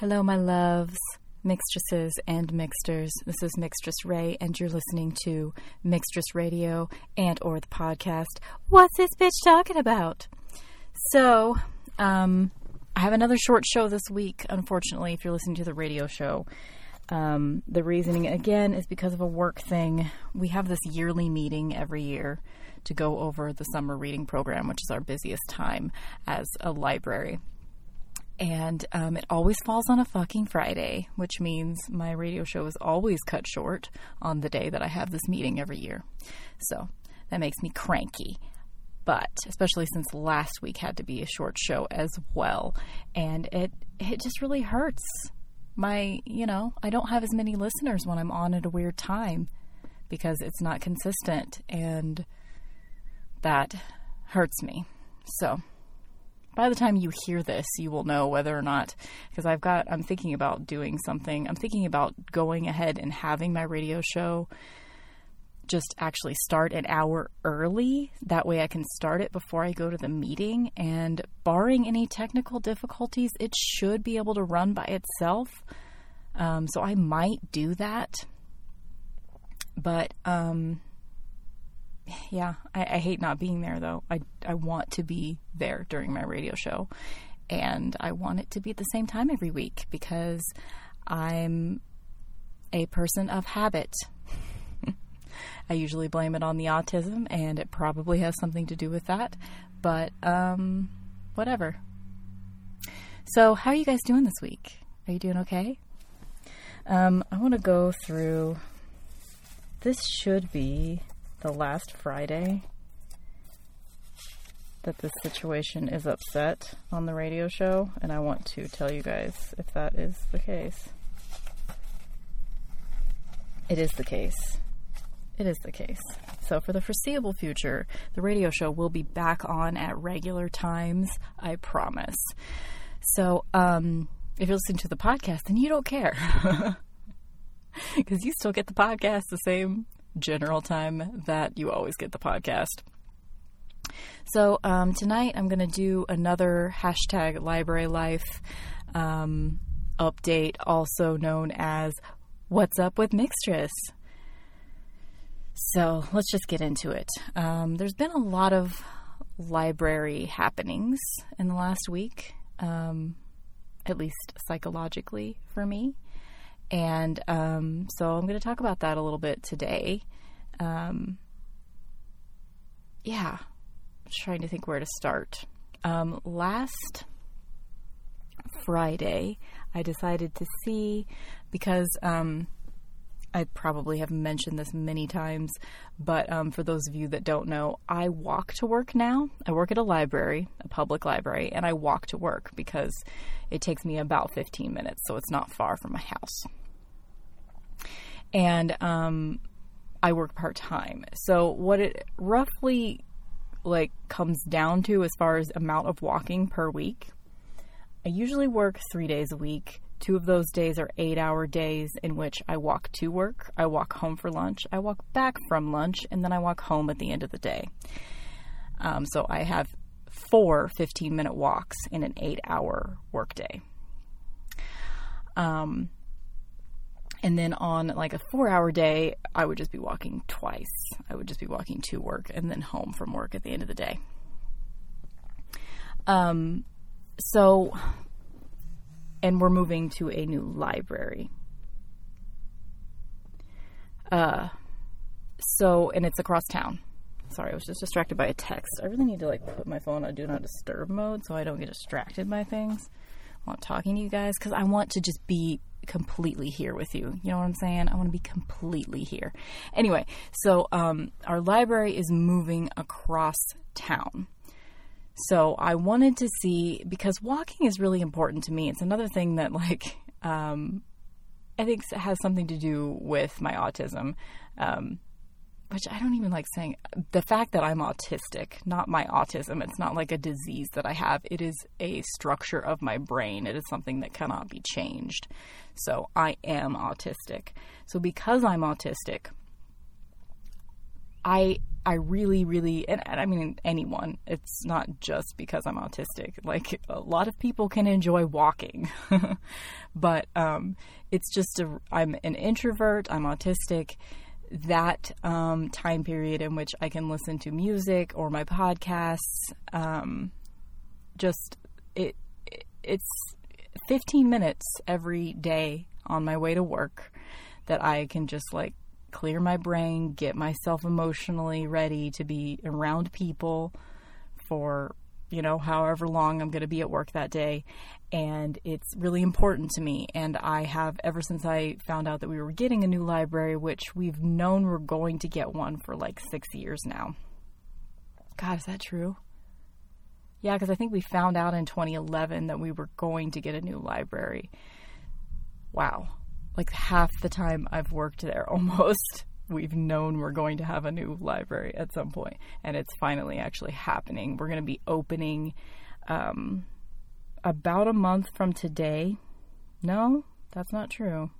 Hello, my loves, mixtresses and mixters. This is Mixtress Ray, and you're listening to Mixtress Radio and or the podcast. What's this bitch talking about? So, um, I have another short show this week. Unfortunately, if you're listening to the radio show, um, the reasoning again is because of a work thing. We have this yearly meeting every year to go over the summer reading program, which is our busiest time as a library and um, it always falls on a fucking Friday, which means my radio show is always cut short on the day that I have this meeting every year. So that makes me cranky. But especially since last week had to be a short show as well, and it it just really hurts. My, you know, I don't have as many listeners when I'm on at a weird time because it's not consistent, and that hurts me. So by the time you hear this, you will know whether or not, because I've got, I'm thinking about doing something. I'm thinking about going ahead and having my radio show just actually start an hour early. That way I can start it before I go to the meeting. And barring any technical difficulties, it should be able to run by itself. Um, so I might do that. But um, yeah, I, I, hate not being there though. I, I want to be there during my radio show. And I want it to be at the same time every week because I'm a person of habit. I usually blame it on the autism, and it probably has something to do with that. But, um, whatever. So, how are you guys doing this week? Are you doing okay? Um, I want to go through. This should be the last Friday that this situation is upset on the radio show, and I want to tell you guys if that is the case. It is the case. It is the case. So, for the foreseeable future, the radio show will be back on at regular times, I promise. So, um, if you're listening to the podcast, then you don't care. Because you still get the podcast the same general time that you always get the podcast. So um, tonight I'm going to do another hashtag library life um, update, also known as What's Up with Mixtress. So let's just get into it. Um, there's been a lot of library happenings in the last week, um, at least psychologically for me. And um, so I'm going to talk about that a little bit today. Um, yeah, I'm trying to think where to start. Um, last Friday, I decided to see because um, I probably have mentioned this many times, but um, for those of you that don't know, I walk to work now. I work at a library, a public library, and I walk to work because it takes me about 15 minutes, so it's not far from my house. And um, I work part time. So what it roughly like comes down to as far as amount of walking per week, I usually work three days a week. Two of those days are eight hour days in which I walk to work, I walk home for lunch, I walk back from lunch, and then I walk home at the end of the day. Um, so I have four 15 minute walks in an eight hour workday. Um, and then on like a four hour day, I would just be walking twice. I would just be walking to work and then home from work at the end of the day. Um, so, and we're moving to a new library. Uh, so, and it's across town. Sorry, I was just distracted by a text. I really need to like put my phone on do not disturb mode so I don't get distracted by things while talking to you guys because I want to just be completely here with you. You know what I'm saying? I want to be completely here. Anyway, so um, our library is moving across town. So I wanted to see because walking is really important to me. It's another thing that like um, I think has something to do with my autism. Um, which I don't even like saying the fact that I'm autistic, not my autism. It's not like a disease that I have. It is a structure of my brain. It is something that cannot be changed. So I am autistic. So because I'm autistic, I I really, really, and, and, I mean anyone. It's not just because I'm autistic. Like a lot of people can enjoy walking, but um, it's just a. I'm an introvert. I'm autistic. That um, time period in which I can listen to music or my podcasts, um, just it, it it's 15 minutes every day on my way to work that I can just like clear my brain, get myself emotionally ready to be around people for, you know, however long I'm going to be at work that day. And it's really important to me. And I have, ever since I found out that we were getting a new library, which we've known we're going to get one for like six years now. God, is that true? Yeah, because I think we found out in 2011 that we were going to get a new library. Wow like half the time I've worked there almost we've known we're going to have a new library at some point and it's finally actually happening. We're going to be opening um, about a month from today. No that's not true.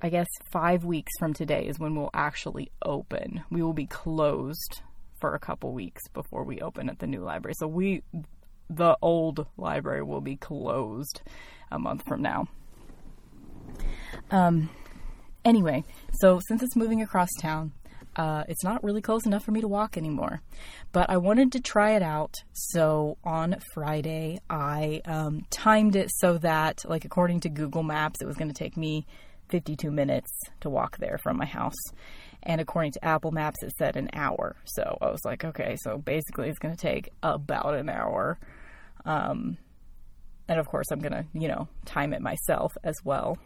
I guess five weeks from today is when we'll actually open. We will be closed for a couple weeks before we open at the new library. So we the old library will be closed a month from now um, anyway, so since it's moving across town, uh, it's not really close enough for me to walk anymore. But I wanted to try it out. So on Friday, I um, timed it so that, like, according to Google Maps, it was going to take me 52 minutes to walk there from my house. And according to Apple Maps, it said an hour. So I was like, okay, so basically it's going to take about an hour. Um, and of course, I'm going to, you know, time it myself as well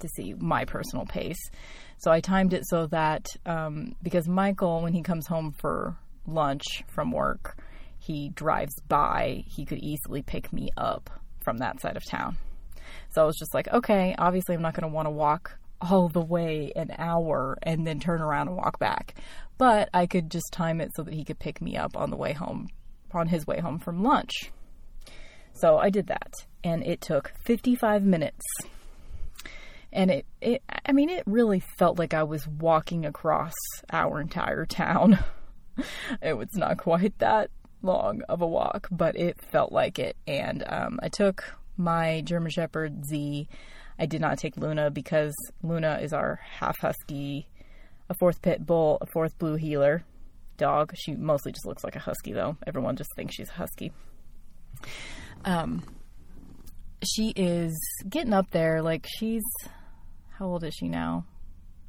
to see my personal pace. So I timed it so that um, because Michael, when he comes home for lunch from work, he drives by, he could easily pick me up from that side of town. So I was just like, okay, obviously I'm not going to want to walk all the way an hour and then turn around and walk back. But I could just time it so that he could pick me up on the way home, on his way home from lunch. So I did that, and it took 55 minutes and it, it I mean it really felt like I was walking across our entire town. it was not quite that long of a walk, but it felt like it. And um, I took my German Shepherd Z. I did not take Luna because Luna is our half husky, a fourth pit bull, a fourth blue heeler dog. She mostly just looks like a husky though. Everyone just thinks she's a husky. Um, she is getting up there. Like she's how old is she now?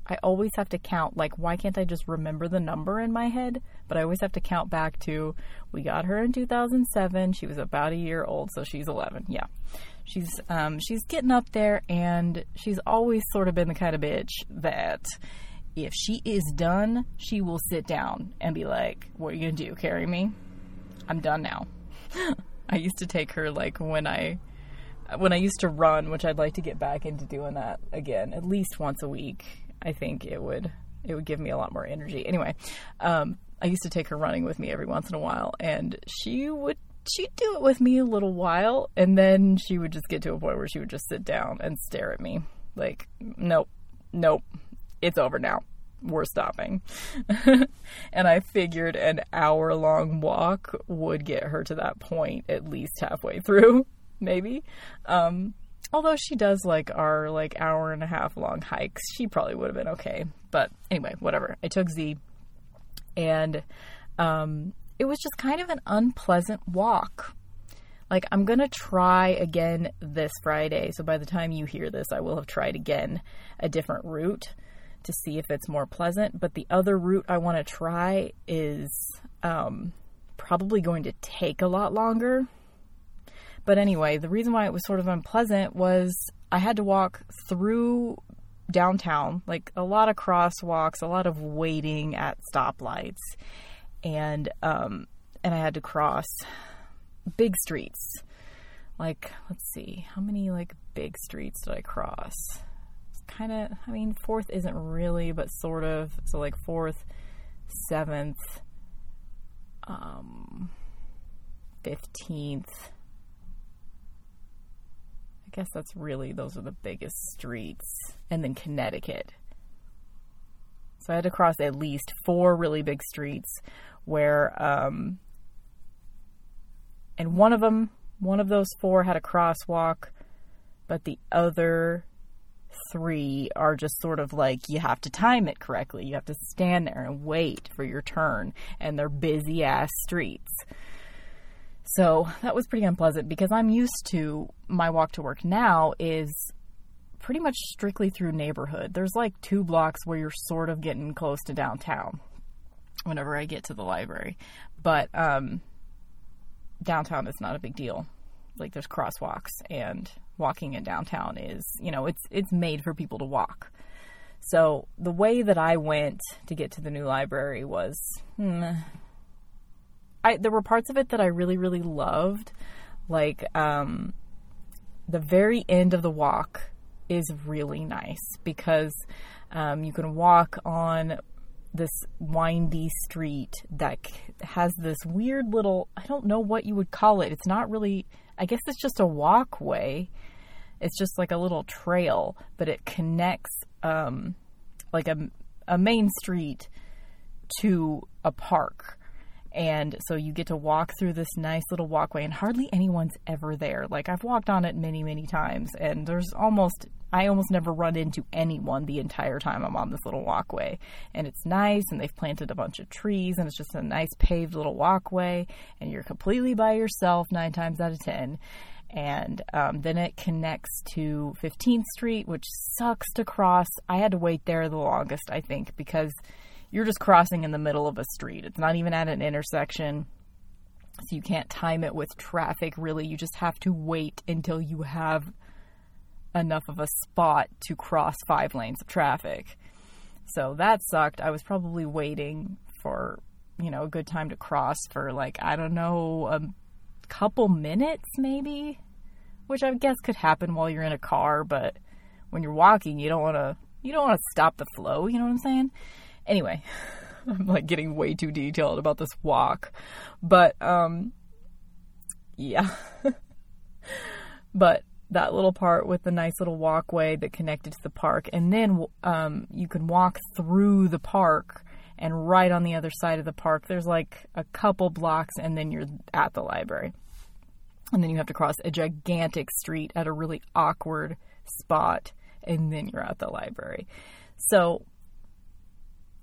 I always have to count. Like, why can't I just remember the number in my head? But I always have to count back to we got her in 2007. She was about a year old, so she's 11. Yeah, she's um, she's getting up there, and she's always sort of been the kind of bitch that if she is done, she will sit down and be like, "What are you gonna do? Carry me? I'm done now." I used to take her like when I when I used to run, which I'd like to get back into doing that again, at least once a week. I think it would it would give me a lot more energy. Anyway, um, I used to take her running with me every once in a while, and she would she'd do it with me a little while, and then she would just get to a point where she would just sit down and stare at me like, nope, nope, it's over now. We're stopping. and I figured an hour long walk would get her to that point at least halfway through maybe. Um, although she does like our like hour and a half long hikes, she probably would have been okay. But anyway, whatever. I took Z, and um, it was just kind of an unpleasant walk. Like I'm gonna try again this Friday, so by the time you hear this, I will have tried again a different route to see if it's more pleasant. But the other route I want to try is um, probably going to take a lot longer but anyway, the reason why it was sort of unpleasant was I had to walk through downtown, like a lot of crosswalks, a lot of waiting at stoplights, and um, and I had to cross big streets. Like, let's see, how many like big streets did I cross? Kind of, I mean, fourth isn't really, but sort of. So like fourth, seventh, um, fifteenth I guess that's really, those are the biggest streets. And then Connecticut. So I had to cross at least four really big streets where, um, and one of them, one of those four had a crosswalk, but the other three are just sort of like you have to time it correctly. You have to stand there and wait for your turn, and they're busy ass streets. So that was pretty unpleasant because I'm used to my walk to work now is pretty much strictly through neighborhood. There's like two blocks where you're sort of getting close to downtown whenever I get to the library. But um, downtown is not a big deal. Like there's crosswalks and walking in downtown is, you know, it's it's made for people to walk. So the way that I went to get to the new library was hmm, I there were parts of it that I really really loved like um the very end of the walk is really nice because um, you can walk on this windy street that has this weird little I don't know what you would call it. It's not really I guess it's just a walkway. It's just like a little trail, but it connects um, like a a main street to a park. And so you get to walk through this nice little walkway, and hardly anyone's ever there. Like, I've walked on it many, many times, and there's almost, I almost never run into anyone the entire time I'm on this little walkway. And it's nice, and they've planted a bunch of trees, and it's just a nice paved little walkway, and you're completely by yourself nine times out of ten. And um, then it connects to 15th Street, which sucks to cross. I had to wait there the longest, I think, because you're just crossing in the middle of a street. It's not even at an intersection. So you can't time it with traffic, really. You just have to wait until you have enough of a spot to cross five lanes of traffic. So that sucked. I was probably waiting for, you know, a good time to cross for like, I don't know, a couple minutes maybe, which I guess could happen while you're in a car, but when you're walking, you don't want to you don't want to stop the flow, you know what I'm saying? Anyway, I'm like getting way too detailed about this walk. But um yeah. but that little part with the nice little walkway that connected to the park and then um you can walk through the park and right on the other side of the park there's like a couple blocks and then you're at the library. And then you have to cross a gigantic street at a really awkward spot and then you're at the library. So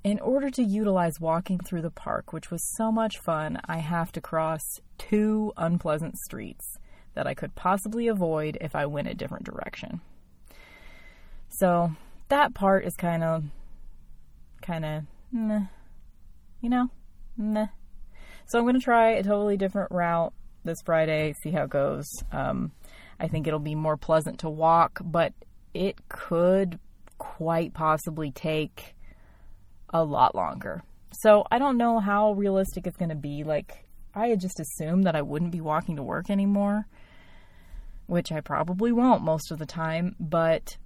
in order to utilize walking through the park, which was so much fun, I have to cross two unpleasant streets that I could possibly avoid if I went a different direction. So that part is kind of, kind of, meh, you know, meh. So I'm going to try a totally different route this Friday, see how it goes. Um, I think it'll be more pleasant to walk, but it could quite possibly take a lot longer. So I don't know how realistic it's going to be. Like, I had just assumed that I wouldn't be walking to work anymore, which I probably won't most of the time, but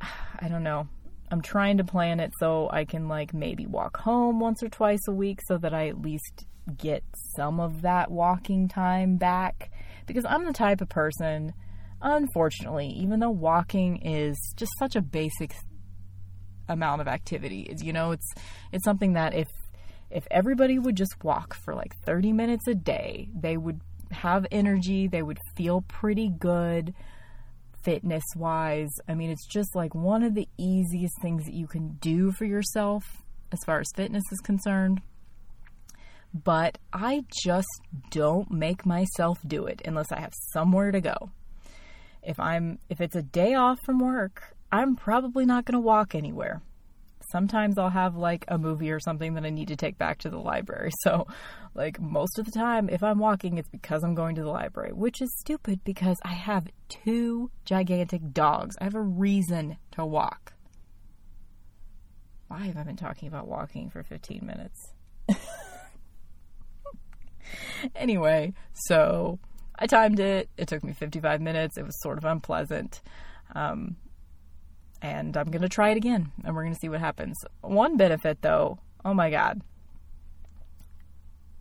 I don't know. I'm trying to plan it so I can, like, maybe walk home once or twice a week so that I at least get some of that walking time back. Because I'm the type of person, unfortunately, even though walking is just such a basic amount of activity. You know, it's it's something that if if everybody would just walk for like 30 minutes a day, they would have energy, they would feel pretty good fitness wise. I mean, it's just like one of the easiest things that you can do for yourself as far as fitness is concerned. But I just don't make myself do it unless I have somewhere to go. If I'm if it's a day off from work, I'm probably not going to walk anywhere. Sometimes I'll have like a movie or something that I need to take back to the library. So, like, most of the time, if I'm walking, it's because I'm going to the library, which is stupid because I have two gigantic dogs. I have a reason to walk. Why have I been talking about walking for 15 minutes? anyway, so I timed it. It took me 55 minutes. It was sort of unpleasant. Um, and I'm going to try it again and we're going to see what happens. One benefit though, oh my God,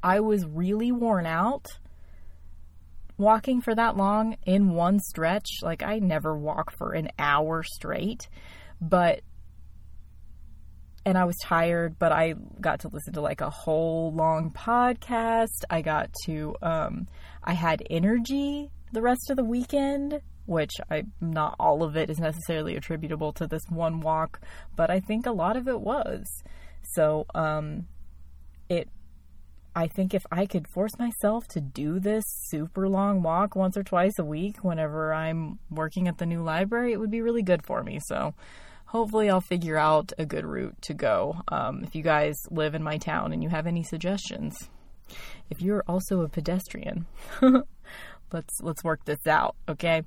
I was really worn out walking for that long in one stretch. Like, I never walk for an hour straight, but and I was tired, but I got to listen to like a whole long podcast. I got to, um, I had energy the rest of the weekend, which I not all of it is necessarily attributable to this one walk, but I think a lot of it was. So, um, it, I think if I could force myself to do this super long walk once or twice a week whenever I'm working at the new library, it would be really good for me. So, hopefully I'll figure out a good route to go. Um, if you guys live in my town and you have any suggestions, if you're also a pedestrian, let's let's work this out, okay?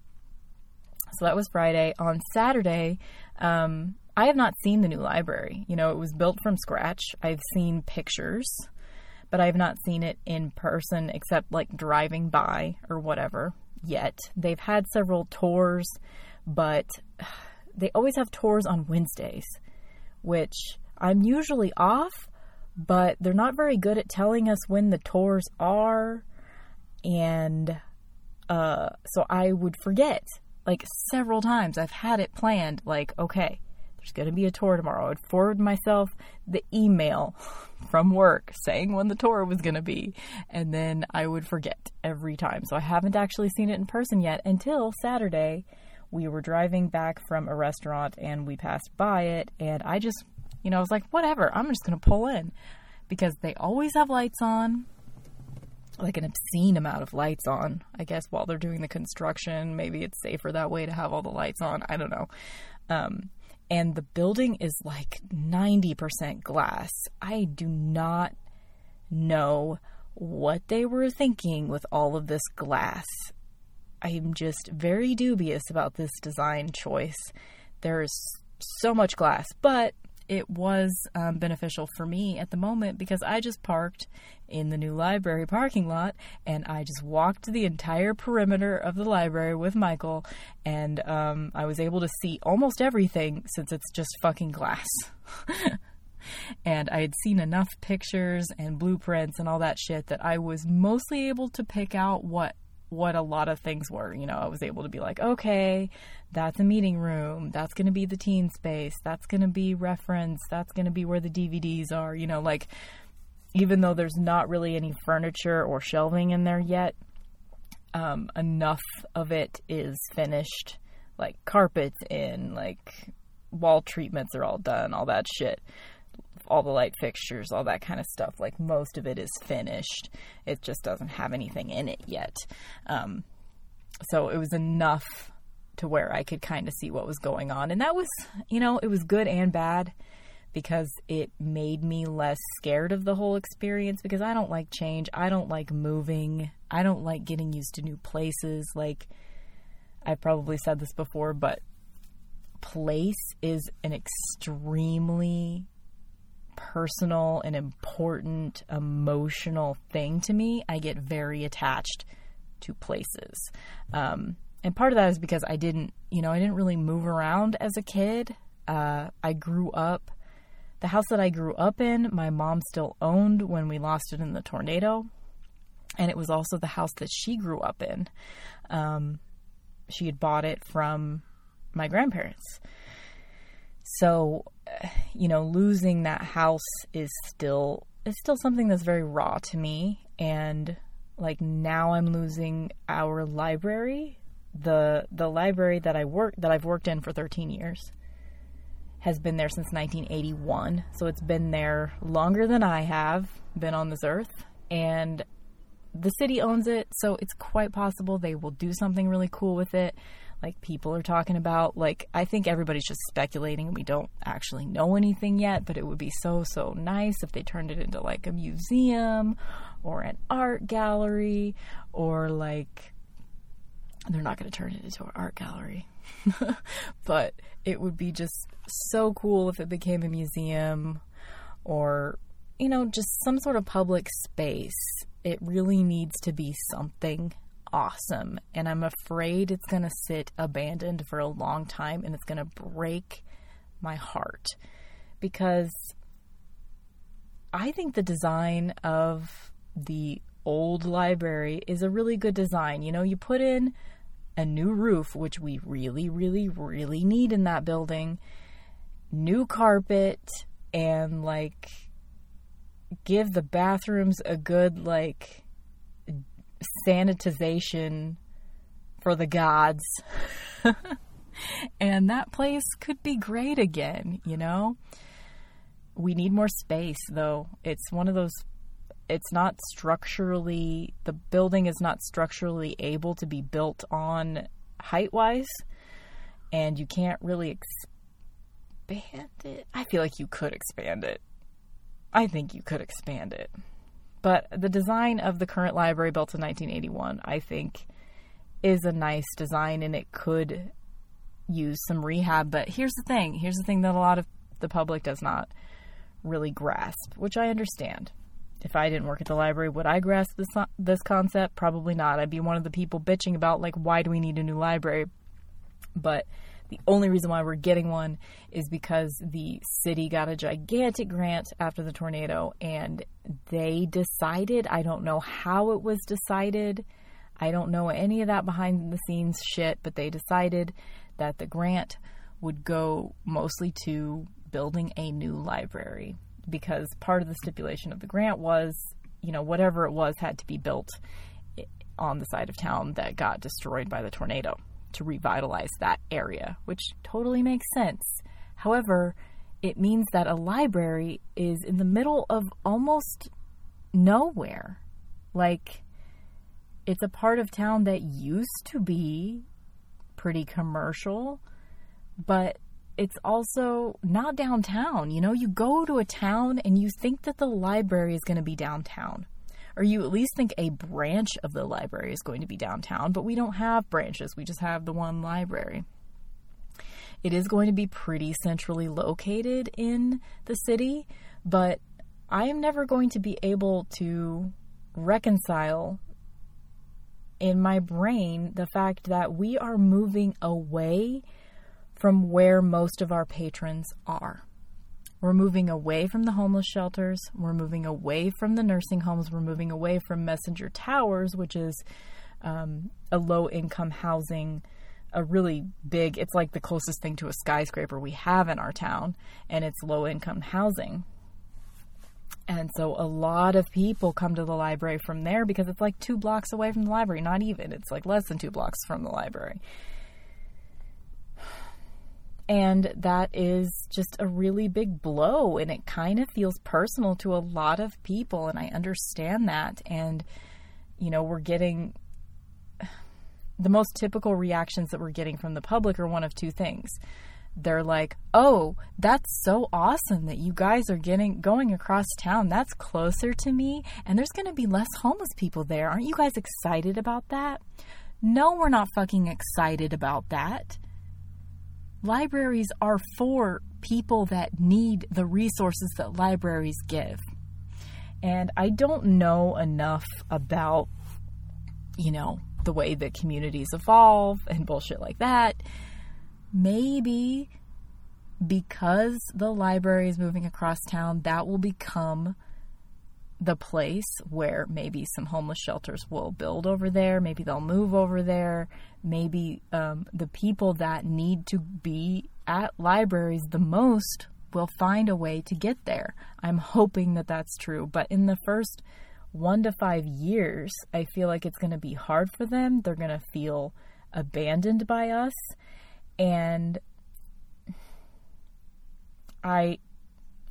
So that was Friday. On Saturday, um, I have not seen the new library. You know, it was built from scratch. I've seen pictures, but I have not seen it in person except like driving by or whatever yet. They've had several tours, but they always have tours on Wednesdays, which I'm usually off, but they're not very good at telling us when the tours are. And uh, so I would forget like several times. I've had it planned, like, okay, there's going to be a tour tomorrow. I would forward myself the email from work saying when the tour was going to be, and then I would forget every time. So I haven't actually seen it in person yet until Saturday we were driving back from a restaurant and we passed by it and I just, you know, I was like, whatever, I'm just going to pull in because they always have lights on, like an obscene amount of lights on, I guess, while they're doing the construction. Maybe it's safer that way to have all the lights on. I don't know. Um, and the building is like 90% glass. I do not know what they were thinking with all of this glass. I'm just very dubious about this design choice. There's so much glass, but it was um, beneficial for me at the moment because I just parked in the new library parking lot and I just walked the entire perimeter of the library with Michael and um, I was able to see almost everything since it's just fucking glass. and I had seen enough pictures and blueprints and all that shit that I was mostly able to pick out what what a lot of things were. You know, I was able to be like, okay, that's a meeting room. That's going to be the teen space. That's going to be reference. That's going to be where the DVDs are. You know, like, even though there's not really any furniture or shelving in there yet, um, enough of it is finished. Like, carpets in, like, wall treatments are all done, all that shit all the light fixtures, all that kind of stuff. Like most of it is finished. It just doesn't have anything in it yet. Um, so it was enough to where I could kind of see what was going on. And that was, you know, it was good and bad because it made me less scared of the whole experience because I don't like change. I don't like moving. I don't like getting used to new places. Like, I've probably said this before, but place is an extremely personal and important emotional thing to me. I get very attached to places. Um, and part of that is because I didn't, you know, I didn't really move around as a kid. Uh, I grew up, the house that I grew up in, my mom still owned when we lost it in the tornado. And it was also the house that she grew up in. Um, she had bought it from my grandparents. So, you know, losing that house is still is still something that's very raw to me and like now I'm losing our library. The the library that I work that I've worked in for 13 years has been there since 1981. So it's been there longer than I have been on this earth and the city owns it, so it's quite possible they will do something really cool with it like people are talking about. Like, I think everybody's just speculating. We don't actually know anything yet, but it would be so, so nice if they turned it into like a museum or an art gallery or like. They're not going to turn it into an art gallery. but it would be just so cool if it became a museum or, you know, just some sort of public space. It really needs to be something awesome. And I'm afraid it's going to sit abandoned for a long time and it's going to break my heart because I think the design of the old library is a really good design. You know, you put in a new roof, which we really, really, really need in that building, new carpet, and like give the bathrooms a good like sanitization for the gods. and that place could be great again, you know? We need more space though. It's one of those it's not structurally the building is not structurally able to be built on height wise and you can't really expand it. I feel like you could expand it. I think you could expand it. But the design of the current library built in 1981, I think, is a nice design and it could use some rehab. But here's the thing here's the thing that a lot of the public does not really grasp, which I understand. If I didn't work at the library, would I grasp this this concept? Probably not. I'd be one of the people bitching about like why do we need a new library? But the only reason why we're getting one is because the city got a gigantic grant after the tornado and they decided, I don't know how it was decided. I don't know any of that behind the scenes shit, but they decided that the grant would go mostly to building a new library because part of the stipulation of the grant was, you know, whatever it was had to be built on the side of town that got destroyed by the tornado to revitalize that area, which totally makes sense. However, it means that a library is in the middle of almost nowhere. Like, it's a part of town that used to be pretty commercial, but it's also not downtown. You know, you go to a town and you think that the library is going to be downtown or you at least think a branch of the library is going to be downtown, but we don't have branches. We just have the one library. It is going to be pretty centrally located in the city, but I am never going to be able to reconcile in my brain the fact that we are moving away from where most of our patrons are. We're moving away from the homeless shelters. We're moving away from the nursing homes. We're moving away from Messenger Towers, which is um, a low income housing, a really big, it's like the closest thing to a skyscraper we have in our town, and it's low income housing. And so a lot of people come to the library from there because it's like two blocks away from the library, not even. It's like less than two blocks from the library. And that is just a really big blow. And it kind of feels personal to a lot of people. And I understand that. And, you know, we're getting the most typical reactions that we're getting from the public are one of two things. They're like, "Oh, that's so awesome that you guys are getting going across town. That's closer to me and there's going to be less homeless people there. Aren't you guys excited about that?" No, we're not fucking excited about that libraries are for people that need the resources that libraries give. And I don't know enough about, you know, the way that communities evolve and bullshit like that. Maybe because the library is moving across town, that will become the place where maybe some homeless shelters will build over there. Maybe they'll move over there. Maybe um, the people that need to be at libraries the most will find a way to get there. I'm hoping that that's true. But in the first one to five years, I feel like it's going to be hard for them. They're going to feel abandoned by us. And I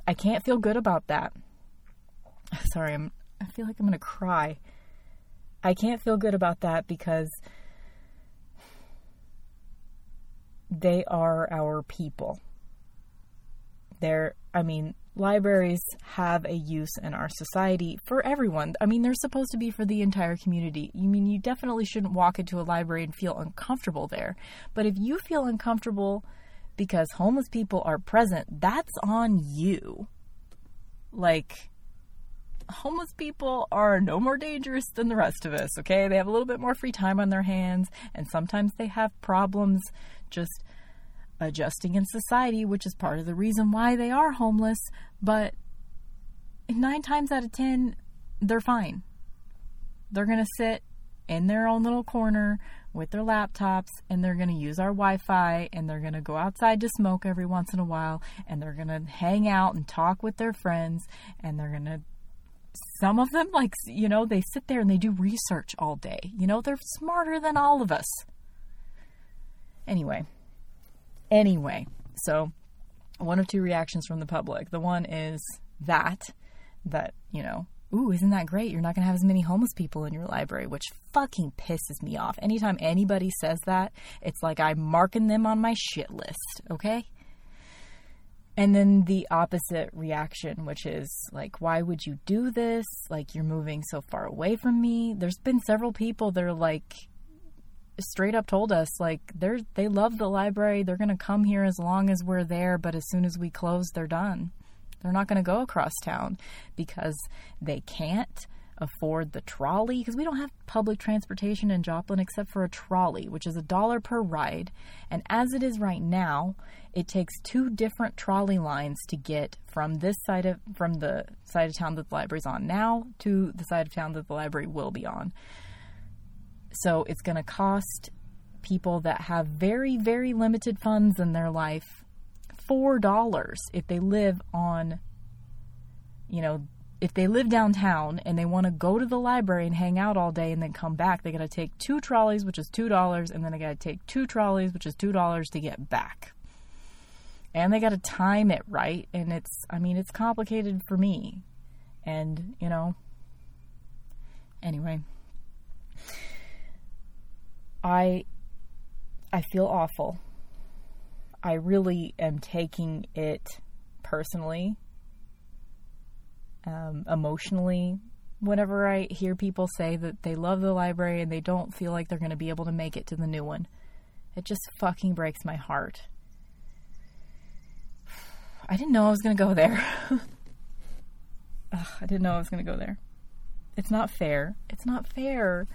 I can't feel good about that. sorry, I'm I feel like I'm going to cry. I can't feel good about that because they are our people. They're, I mean, libraries have a use in our society for everyone. I mean, they're supposed to be for the entire community. You mean you definitely shouldn't walk into a library and feel uncomfortable there. But if you feel uncomfortable because homeless people are present, that's on you. Like, homeless people are no more dangerous than the rest of us, okay? They have a little bit more free time on their hands, and sometimes they have problems just adjusting in society, which is part of the reason why they are homeless. But nine times out of ten, they're fine. They're going to sit in their own little corner with their laptops and they're going to use our Wi Fi and they're going to go outside to smoke every once in a while and they're going to hang out and talk with their friends and they're going to. Some of them, like, you know, they sit there and they do research all day. You know, they're smarter than all of us. Anyway, anyway, so one of two reactions from the public. The one is that, that, you know, ooh, isn't that great? You're not going to have as many homeless people in your library, which fucking pisses me off. Anytime anybody says that, it's like I'm marking them on my shit list, okay? And then the opposite reaction, which is like, why would you do this? Like, you're moving so far away from me. There's been several people that are like, straight up told us like they're they love the library they're going to come here as long as we're there but as soon as we close they're done they're not going to go across town because they can't afford the trolley because we don't have public transportation in Joplin except for a trolley, which is a dollar per ride. And as it is right now, it takes two different trolley lines to get from this side of from the side of town that the library's on now to the side of town that the library will be on. So it's going to cost people that have very very limited funds in their life $4 if they live on, you know, if they live downtown and they want to go to the library and hang out all day and then come back, they got to take two trolleys, which is $2, and then they got to take two trolleys, which is $2 to get back. And they got to time it right. And it's, I mean, it's complicated for me. And, you know, anyway, I, I feel awful I really am taking it personally, um, emotionally. Whenever I hear people say that they love the library and they don't feel like they're going to be able to make it to the new one, it just fucking breaks my heart. I didn't know I was going to go there. Ugh, I didn't know I was going to go there. It's not fair. It's not fair.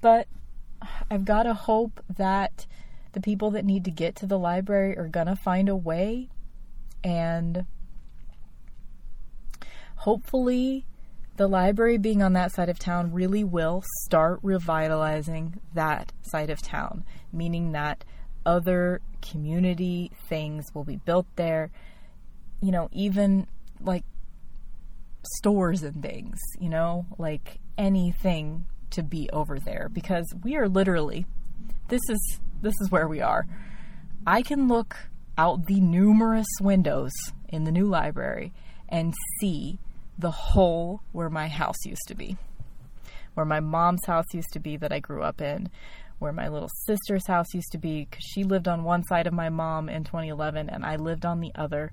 But I've got to hope that the people that need to get to the library are going to find a way. And hopefully, the library being on that side of town really will start revitalizing that side of town, meaning that other community things will be built there. You know, even like stores and things, you know, like anything to be over there because we are literally this is this is where we are. I can look out the numerous windows in the new library and see the hole where my house used to be, where my mom's house used to be that I grew up in, where my little sister's house used to be because she lived on one side of my mom in 2011 and I lived on the other.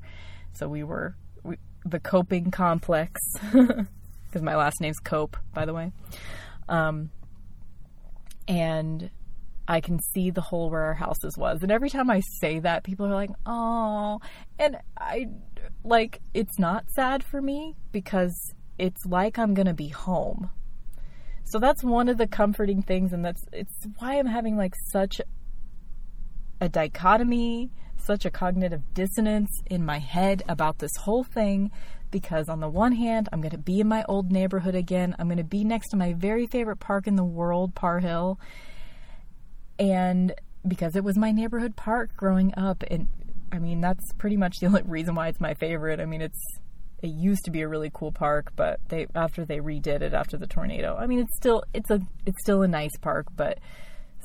So we were we, the coping complex because my last name's Cope, by the way. Um, and I can see the hole where our houses was. And every time I say that, people are like, "Oh," and I like it's not sad for me because it's like I'm gonna be home. So that's one of the comforting things, and that's it's why I'm having like such a dichotomy, such a cognitive dissonance in my head about this whole thing. Because on the one hand, I'm going to be in my old neighborhood again. I'm going to be next to my very favorite park in the world, Parr Hill and because it was my neighborhood park growing up and I mean that's pretty much the only reason why it's my favorite. I mean it's it used to be a really cool park, but they after they redid it after the tornado. I mean it's still it's a it's still a nice park, but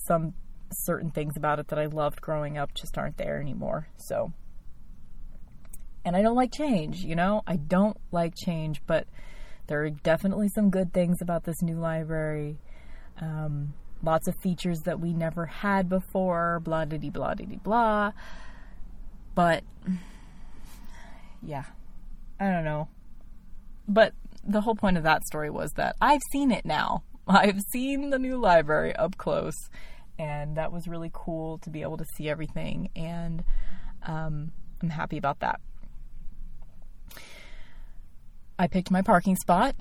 some certain things about it that I loved growing up just aren't there anymore. So and I don't like change, you know? I don't like change, but there are definitely some good things about this new library. Um, lots of features that we never had before, blah diddy blah diddy blah. But yeah, I don't know. But the whole point of that story was that I've seen it now. I've seen the new library up close, and that was really cool to be able to see everything, and um, I'm happy about that. I picked my parking spot.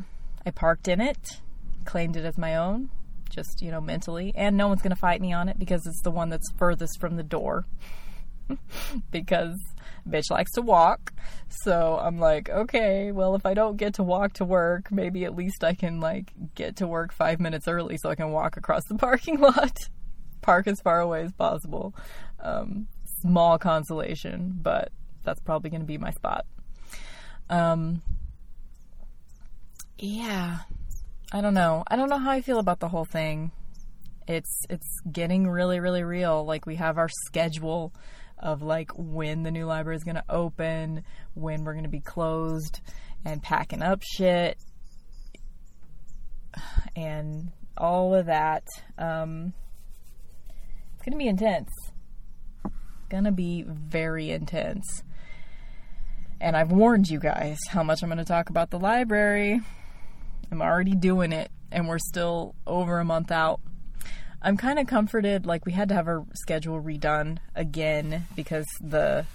I parked in it, claimed it as my own, just, you know, mentally. And no one's going to fight me on it because it's the one that's furthest from the door. because bitch likes to walk. So I'm like, okay, well, if I don't get to walk to work, maybe at least I can, like, get to work five minutes early so I can walk across the parking lot. Park as far away as possible. Um, small consolation, but that's probably going to be my spot. Um, yeah, I don't know. I don't know how I feel about the whole thing. It's it's getting really really real. Like we have our schedule of like when the new library is going to open, when we're going to be closed, and packing up shit, and all of that. Um, to be intense. To be very intense. And I've warned you guys how much I'm to talk about the library. I'm already doing it, and we're still over a month out. I'm kind of comforted. Like, we had to have our schedule redone again because the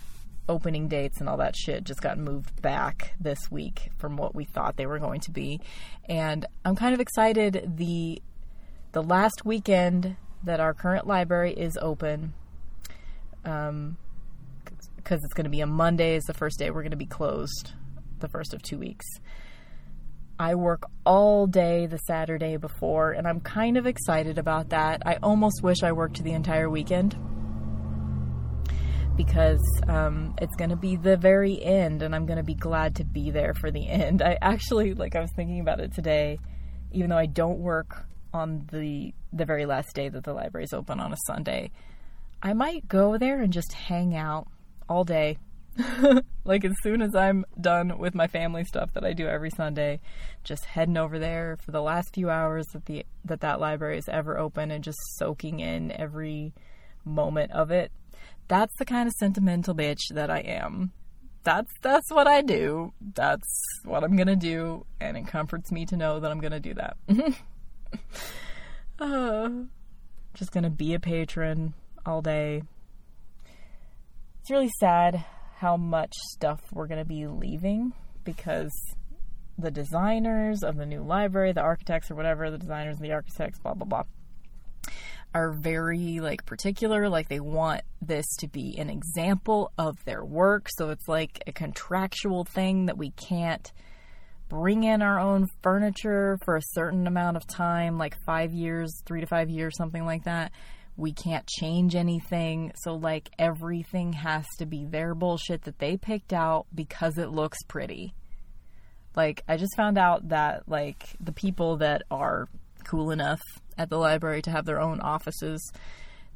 opening dates and all that shit just got moved back this week from what we thought they were going to be. And I'm kind of excited. The the last weekend that our current library is open, um, because it's going to be a Monday is the first day we're going to be closed, the first of two weeks. I work all day the Saturday before, and I'm kind of excited about that. I almost wish I worked the entire weekend because um, it's going to be the very end, and I'm going to be glad to be there for the end. I actually, like, I was thinking about it today, even though I don't work on the the very last day that the library is open on a Sunday, I might go there and just hang out all day like as soon as I'm done with my family stuff that I do every Sunday, just heading over there for the last few hours that the that that library is ever open and just soaking in every moment of it. That's the kind of sentimental bitch that I am. That's that's what I do. That's what I'm gonna do, and it comforts me to know that I'm gonna do that. uh, just gonna be a patron all day. It's really sad how much stuff we're to be leaving because the designers of the new library, the architects or whatever, the designers and the architects, blah, blah, blah, are very like particular. Like they want this to be an example of their work. So it's like a contractual thing that we can't bring in our own furniture for a certain amount of time, like five years, three to five years, something like that we can't change anything. So, like, everything has to be their bullshit that they picked out because it looks pretty. Like, I just found out that, like, the people that are cool enough at the library to have their own offices,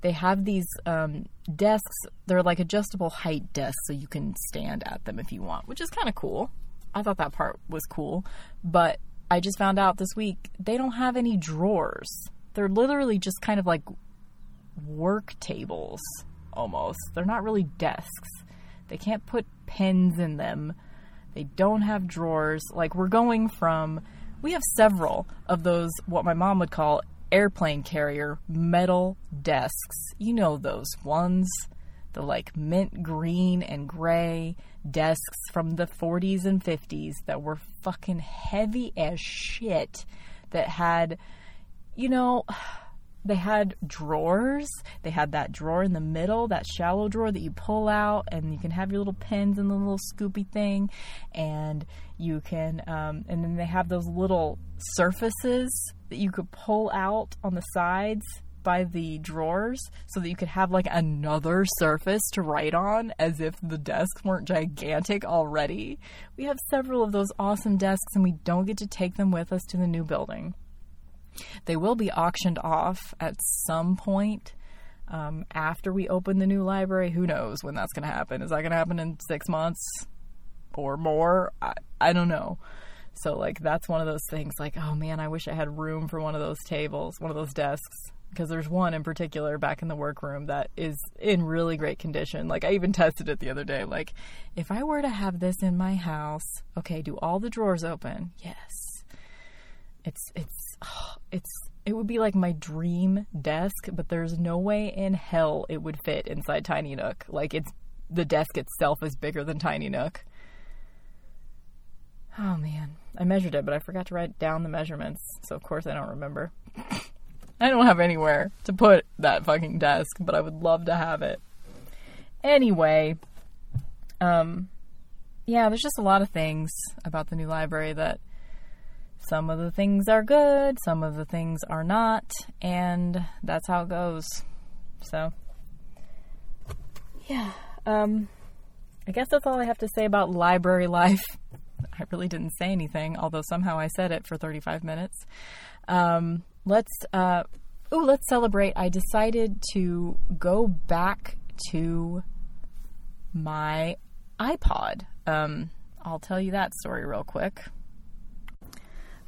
they have these um, desks. They're like adjustable height desks, so you can stand at them if you want, which is kind of cool. I thought that part was cool. But I just found out this week they don't have any drawers. They're literally just kind of like work tables almost. They're not really desks. They can't put pens in them. They don't have drawers. Like we're going from we have several of those what my mom would call airplane carrier metal desks. You know those ones, the like mint green and gray desks from the 40s and 50s that were fucking heavy as shit that had you know they had drawers. They had that drawer in the middle, that shallow drawer that you pull out, and you can have your little pens and the little scoopy thing, and you can, um, and then they have those little surfaces that you could pull out on the sides by the drawers so that you could have like another surface to write on as if the desks weren't gigantic already. We have several of those awesome desks and we don't get to take them with us to the new building. They will be auctioned off at some point um, after we open the new library. Who knows when that's going to happen? Is that going to happen in six months or more? I, I don't know. So, like, that's one of those things like, oh man, I wish I had room for one of those tables, one of those desks. Because there's one in particular back in the workroom that is in really great condition. Like, I even tested it the other day. Like, if I were to have this in my house, okay, do all the drawers open? Yes. It's, it's oh, it's it would be like my dream desk, but there's no way in hell it would fit inside Tiny Nook. Like it's the desk itself is bigger than Tiny Nook. Oh man, I measured it, but I forgot to write down the measurements, so of course I don't remember. I don't have anywhere to put that fucking desk, but I would love to have it. Anyway, um yeah, there's just a lot of things about the new library that some of the things are good, some of the things are not, and that's how it goes. So, yeah. Um, I guess that's all I have to say about library life. I really didn't say anything, although somehow I said it for 35 minutes. Um, let's uh, oh, let's celebrate. I decided to go back to my iPod. Um, I'll tell you that story real quick.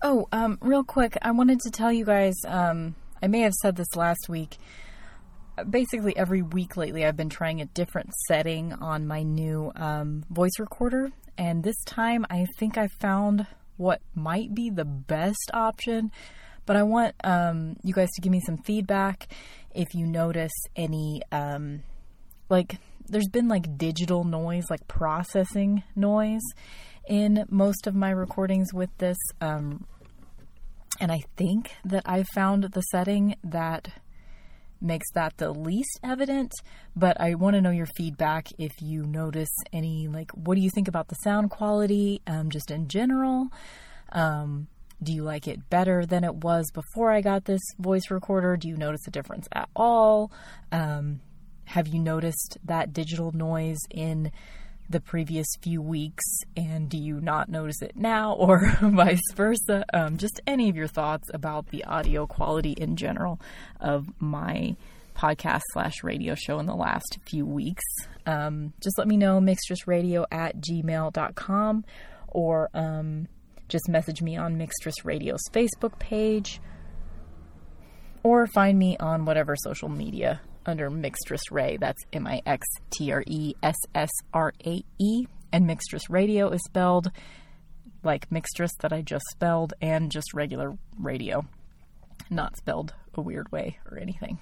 Oh, um, real quick, I wanted to tell you guys. Um, I may have said this last week. Basically, every week lately, I've been trying a different setting on my new um, voice recorder, and this time, I think I found what might be the best option. But I want um, you guys to give me some feedback if you notice any, um, like, there's been like digital noise, like processing noise in most of my recordings with this. Um, and I think that I found the setting that makes that the least evident, but I want to know your feedback if you notice any, like, what do you think about the sound quality um, just in general? Um, do you like it better than it was before I got this voice recorder? Do you notice a difference at all? Um, have you noticed that digital noise in the previous few weeks and do you not notice it now or vice versa? Um, just any of your thoughts about the audio quality in general of my podcast slash radio show in the last few weeks. Um, just let me know, mixtressradio at gmail.com or um, just message me on Mixtress Radio's Facebook page or find me on whatever social media under Mixtress Rae. That's M I X T R E S S R A E. And Mixtress Radio is spelled like Mixtress that I just spelled and just regular radio, not spelled a weird way or anything.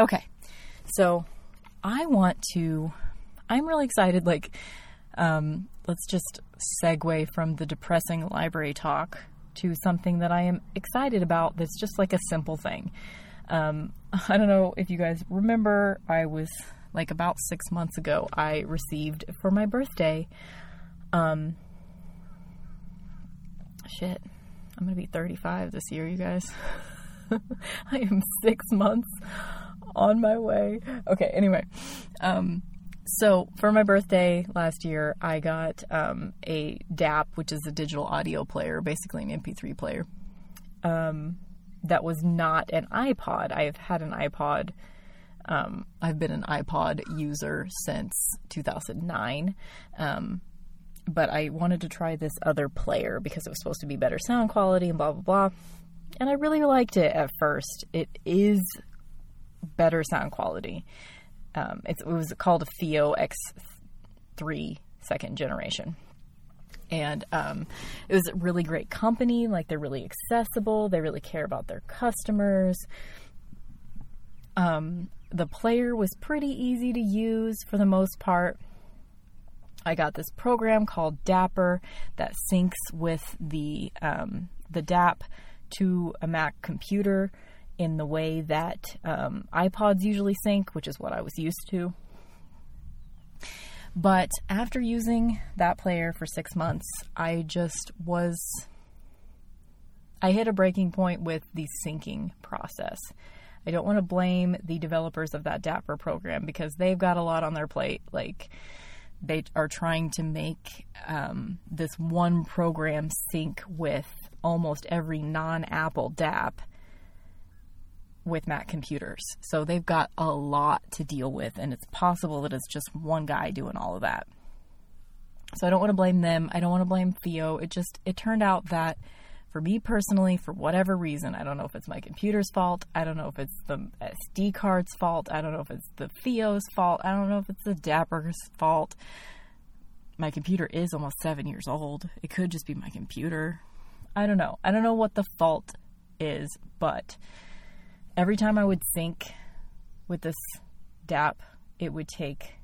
Okay, so I want to, I'm really excited. Like, um, let's just segue from the depressing library talk to something that I am excited about that's just like a simple thing. Um, I don't know if you guys remember, I was like about six months ago, I received for my birthday, um, shit, I'm gonna be 35 this year, you guys. I am six months on my way. Okay, anyway, um, so for my birthday last year, I got um, a DAP, which is a digital audio player, basically an MP3 player. Um, that was not an iPod. I've had an iPod. Um, I've been an iPod user since 2009. Um, but I wanted to try this other player because it was supposed to be better sound quality and blah, blah, blah. And I really liked it at first. It is better sound quality. Um, it was called a FiiO X3 second generation and um, it was a really great company. Like they're really accessible. They really care about their customers. Um, the player was pretty easy to use for the most part. I got this program called Dapper that syncs with the um, the DAP to a Mac computer in the way that um, iPods usually sync, which is what I was used to. But after using that player for six months, I just was. I hit a breaking point with the syncing process. I don't want to blame the developers of that Dapper program because they've got a lot on their plate. Like, they are trying to make um, this one program sync with almost every non Apple DAP with Mac computers. So they've got a lot to deal with, and it's possible that it's just one guy doing all of that. So I don't want to blame them. I don't want to blame FiiO. It just it turned out that for me personally, for whatever reason, I don't know if it's my computer's fault. I don't know if it's the SD card's fault. I don't know if it's the FiiO's fault. I don't know if it's the Dapper's fault. My computer is almost seven years old. It could just be my computer. I don't know. I don't know what the fault is, but every time I would sync with this DAP, it would take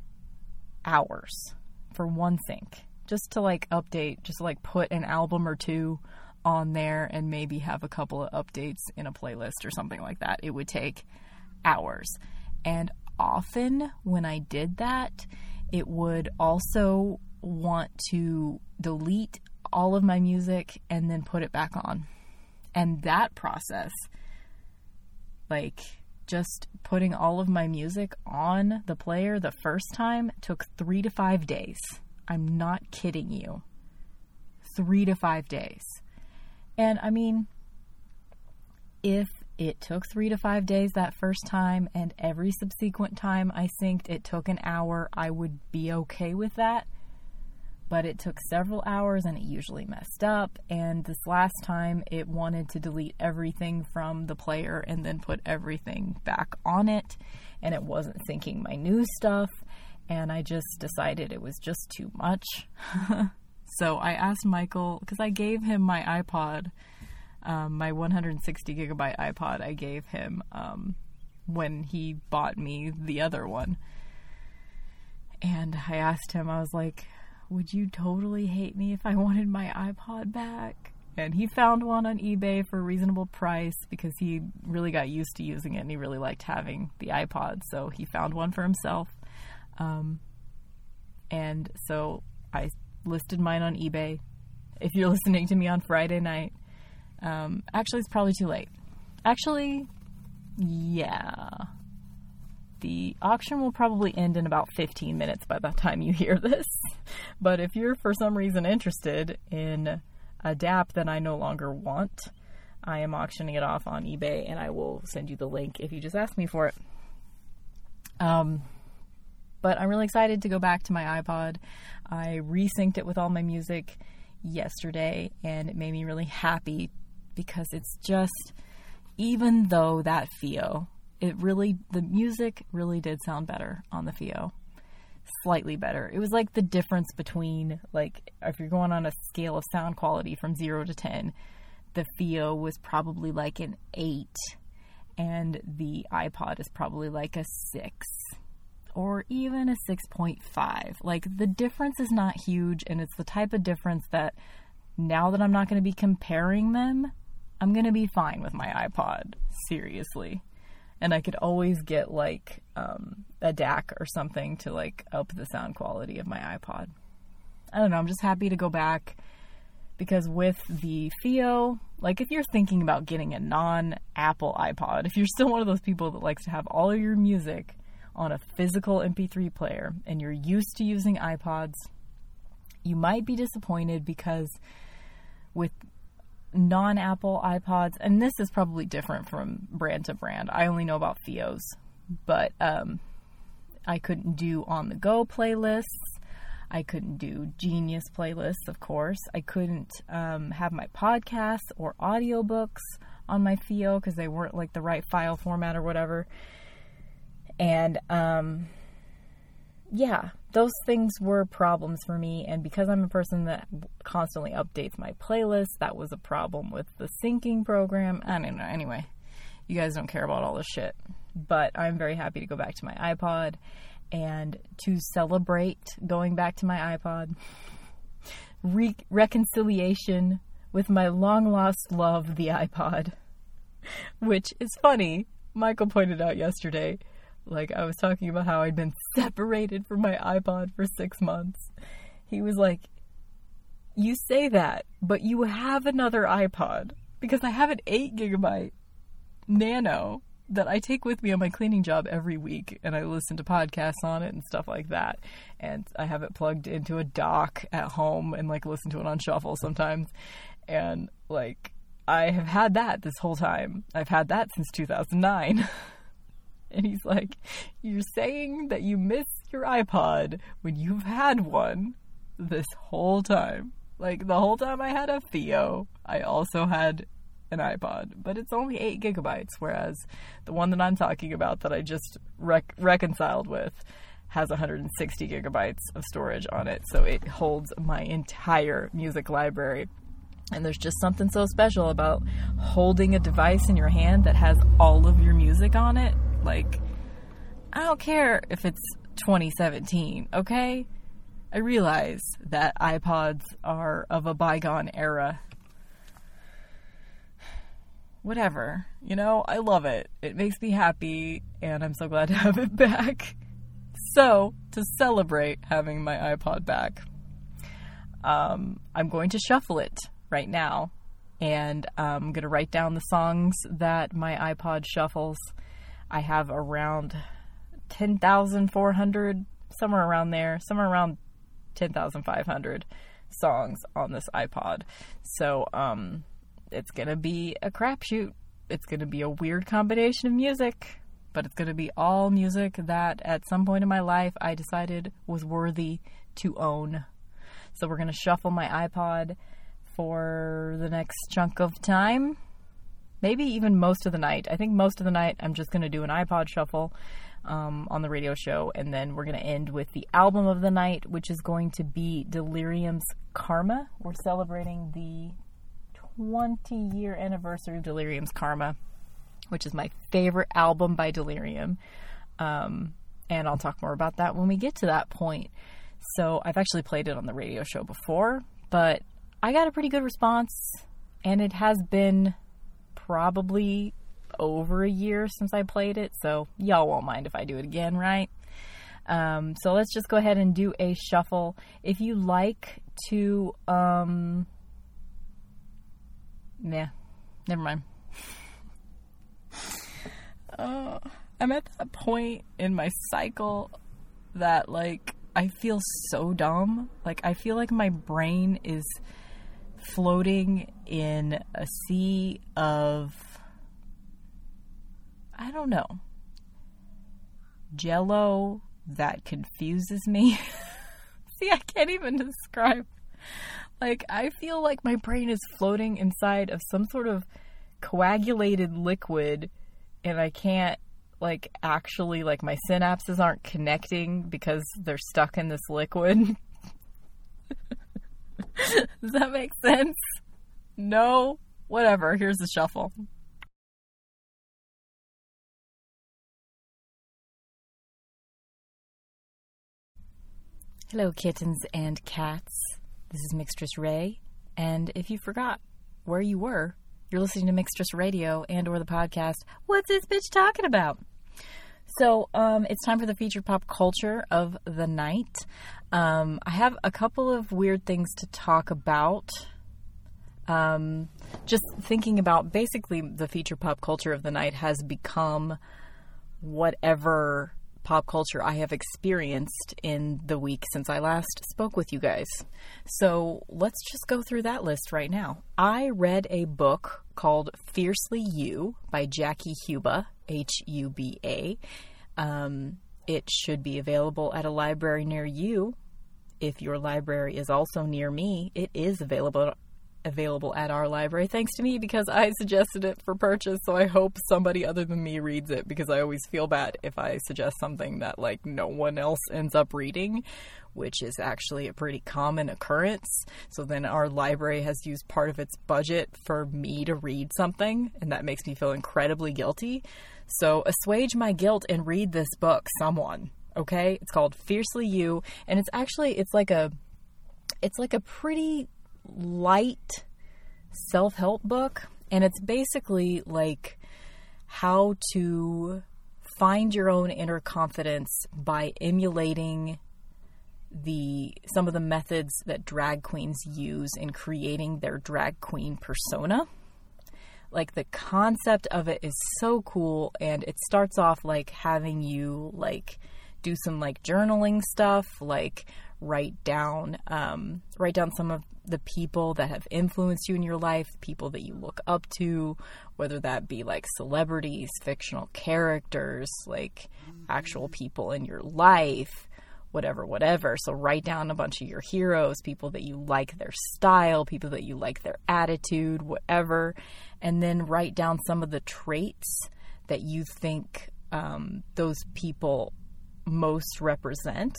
hours for one sync just to like update, just like put an album or two on there and maybe have a couple of updates in a playlist or something like that. It would take hours. And often when I did that, it would also want to delete all of my music and then put it back on. And that process like just putting all of my music on the player the first time took three to five days. I'm not kidding you. Three to five days. And I mean, if it took three to five days that first time, and every subsequent time I synced it took an hour, I would be okay with that. But it took several hours and it usually messed up. And this last time, it wanted to delete everything from the player and then put everything back on it. And it wasn't syncing my new stuff. And I just decided it was just too much. so I asked Michael, because I gave him my iPod um, my 160 gigabyte iPod I gave him um, when he bought me the other one. And I asked him, I was like, would you totally hate me if I wanted my iPod back? And he found one on eBay for a reasonable price because he really got used to using it and he really liked having the iPod. So he found one for himself. Um, and so I listed mine on eBay. If you're listening to me on Friday night, um, actually, it's probably too late. Actually, yeah. The auction will probably end in about 15 minutes by the time you hear this. But if you're for some reason interested in a DAP that I no longer want, I am auctioning it off on eBay and I will send you the link if you just ask me for it. Um, but I'm really excited to go back to my iPod. I resynced it with all my music yesterday and it made me really happy because it's just even though that FiiO, it really the music really did sound better on the FiiO. Slightly better. It was like the difference between like if you're going on a scale of sound quality from 0 to 10, the FiiO was probably like an 8 and the iPod is probably like a 6 or even a 6.5. Like the difference is not huge and it's the type of difference that now that I'm not going to be comparing them, I'm gonna be fine with my iPod, seriously. And I could always get like um, a DAC or something to like up the sound quality of my iPod. I don't know, I'm just happy to go back because with the FiiO, like if you're thinking about getting a non Apple iPod, if you're still one of those people that likes to have all of your music on a physical MP3 player and you're used to using iPods, you might be disappointed because with non Apple iPods, and this is probably different from brand to brand. I only know about FiiOs, but um, I couldn't do on the go playlists. I couldn't do Genius playlists, of course. I couldn't um, have my podcasts or audiobooks on my FiiO because they weren't like the right file format or whatever. And um, yeah, those things were problems for me. And because I'm a person that constantly updates my playlist, that was a problem with the syncing program. I don't know. Anyway, you guys don't care about all this shit. But I'm very happy to go back to my iPod and to celebrate going back to my iPod. Re- reconciliation with my long lost love, the iPod. Which is funny. Michael pointed out yesterday like I was talking about how I'd been separated from my iPod for six months. He was like, You say that, but you have another iPod because I have an 8 gigabyte nano that I take with me on my cleaning job every week and I listen to podcasts on it and stuff like that. And I have it plugged into a dock at home and like listen to it on shuffle sometimes. And like I have had that this whole time. I've had that since 2009. And he's like, You're saying that you miss your iPod when you've had one this whole time. Like, the whole time I had a FiiO, I also had an iPod, but it's only 8 gigabytes, whereas the one that I'm talking about that I just rec- reconciled with has 160 gigabytes of storage on it, so it holds my entire music library. And there's just something so special about holding a device in your hand that has all of your music on it like, I don't care if it's 2017, okay? I realize that iPods are of a bygone era. Whatever, you know, I love it. It makes me happy, and I'm so glad to have it back. So, to celebrate having my iPod back, um, I'm going to shuffle it right now, and I'm going to write down the songs that my iPod shuffles I have around 10,400, somewhere around there, somewhere around 10,500 songs on this iPod. So, um, it's gonna be a crapshoot. It's gonna be a weird combination of music, but it's gonna be all music that at some point in my life I decided was worthy to own. So we're gonna shuffle my iPod for the next chunk of time. Maybe even most of the night. I think most of the night I'm just gonna do an iPod shuffle. Um, on the radio show, and then we're going to end with the album of the night, which is going to be Delerium's Karma. We're celebrating the 20 year anniversary of Delerium's Karma, which is my favorite album by Delerium. Um, and I'll talk more about that when we get to that point. So I've actually played it on the radio show before, but I got a pretty good response, and it has been probably over a year since I played it, so y'all won't mind if I do it again, right? Um, so let's just go ahead and do a shuffle. If you like to, um, yeah, never mind. uh, I'm at that point in my cycle that, like, I feel so dumb. Like, I feel like my brain is floating in a sea of I don't know. Jello that confuses me. See, I can't even describe. Like, I feel like my brain is floating inside of some sort of coagulated liquid, and I can't, like, actually, like, my synapses aren't connecting because they're stuck in this liquid. Does that make sense? No? Whatever. Here's the shuffle. Hello, kittens and cats. This is Mixtress Rae, and if you forgot where you were, you're listening to Mixtress Radio and or the podcast. What's this bitch talking about? So, um, it's time for the featured pop culture of the night. Um, I have a couple of weird things to talk about. Um, just thinking about basically the feature pop culture of the night has become whatever pop culture I have experienced in the week since I last spoke with you guys. So let's just go through that list right now. I read a book called Fiercely You by Jackie Huba, H U B A. Um, it should be available at a library near you. If your library is also near me, it is available available at our library thanks to me because I suggested it for purchase. So I hope somebody other than me reads it because I always feel bad if I suggest something that like no one else ends up reading, which is actually a pretty common occurrence. So then our library has used part of its budget for me to read something, and that makes me feel incredibly guilty. So assuage my guilt and read this book, someone. Okay? It's called Fiercely You, and it's actually it's like a it's like a pretty light self help book, and it's basically like how to find your own inner confidence by emulating the some of the methods that drag queens use in creating their drag queen persona. Like the concept of it is so cool and it starts off like having you like do some like journaling stuff, like write down um, write down some of the people that have influenced you in your life, people that you look up to, whether that be like celebrities, fictional characters, like actual people in your life, whatever, whatever. So write down a bunch of your heroes, people that you like their style, people that you like their attitude, whatever. And then write down some of the traits that you think um, those people most represent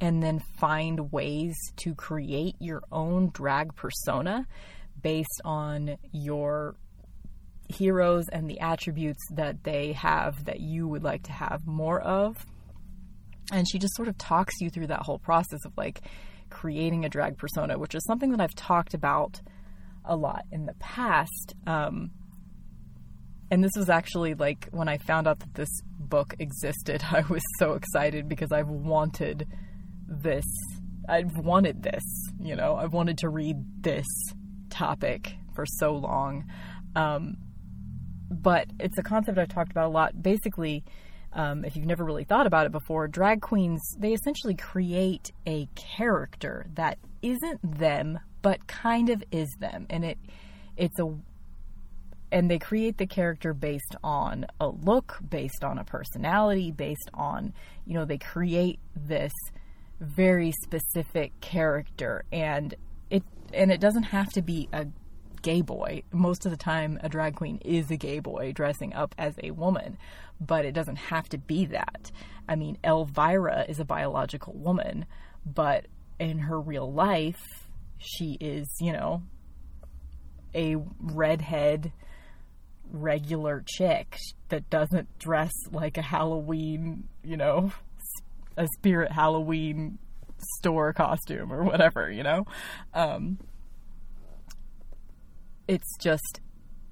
and then find ways to create your own drag persona based on your heroes and the attributes that they have that you would like to have more of. And she just sort of talks you through that whole process of like creating a drag persona, which is something that I've talked about a lot in the past. Um, and this was actually like when I found out that this book existed, I was so excited because I've wanted this. I've wanted this, you know, I've wanted to read this topic for so long. Um, but it's a concept I've talked about a lot. Basically, um, if you've never really thought about it before, drag queens, they essentially create a character that isn't them, but kind of is them. And it, it's a, and they create the character based on a look, based on a personality, based on, you know, they create this very specific character. And it, and it doesn't have to be a gay boy. Most of the time, a drag queen is a gay boy dressing up as a woman, but it doesn't have to be that. I mean, Elvira is a biological woman, but in her real life, she is, you know, a redhead regular chick that doesn't dress like a Halloween, you know, a spirit Halloween store costume or whatever, you know? Um, it's just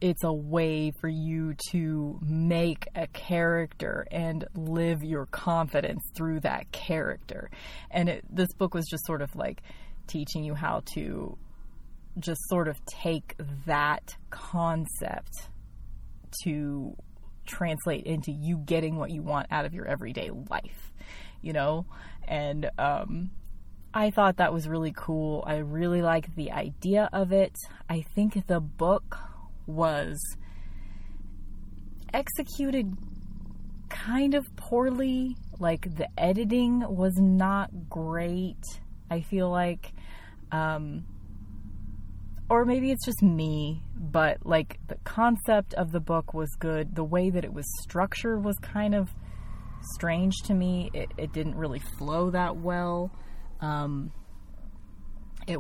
it's a way for you to make a character and live your confidence through that character. And it, this book was just sort of like teaching you how to just sort of take that concept to translate into you getting what you want out of your everyday life, you know? And um, I thought that was really cool. I really liked the idea of it. I think the book was executed kind of poorly. Like the editing was not great. I feel like, um, or maybe it's just me, but like the concept of the book was good. The way that it was structured was kind of strange to me. It, it didn't really flow that well. Um, it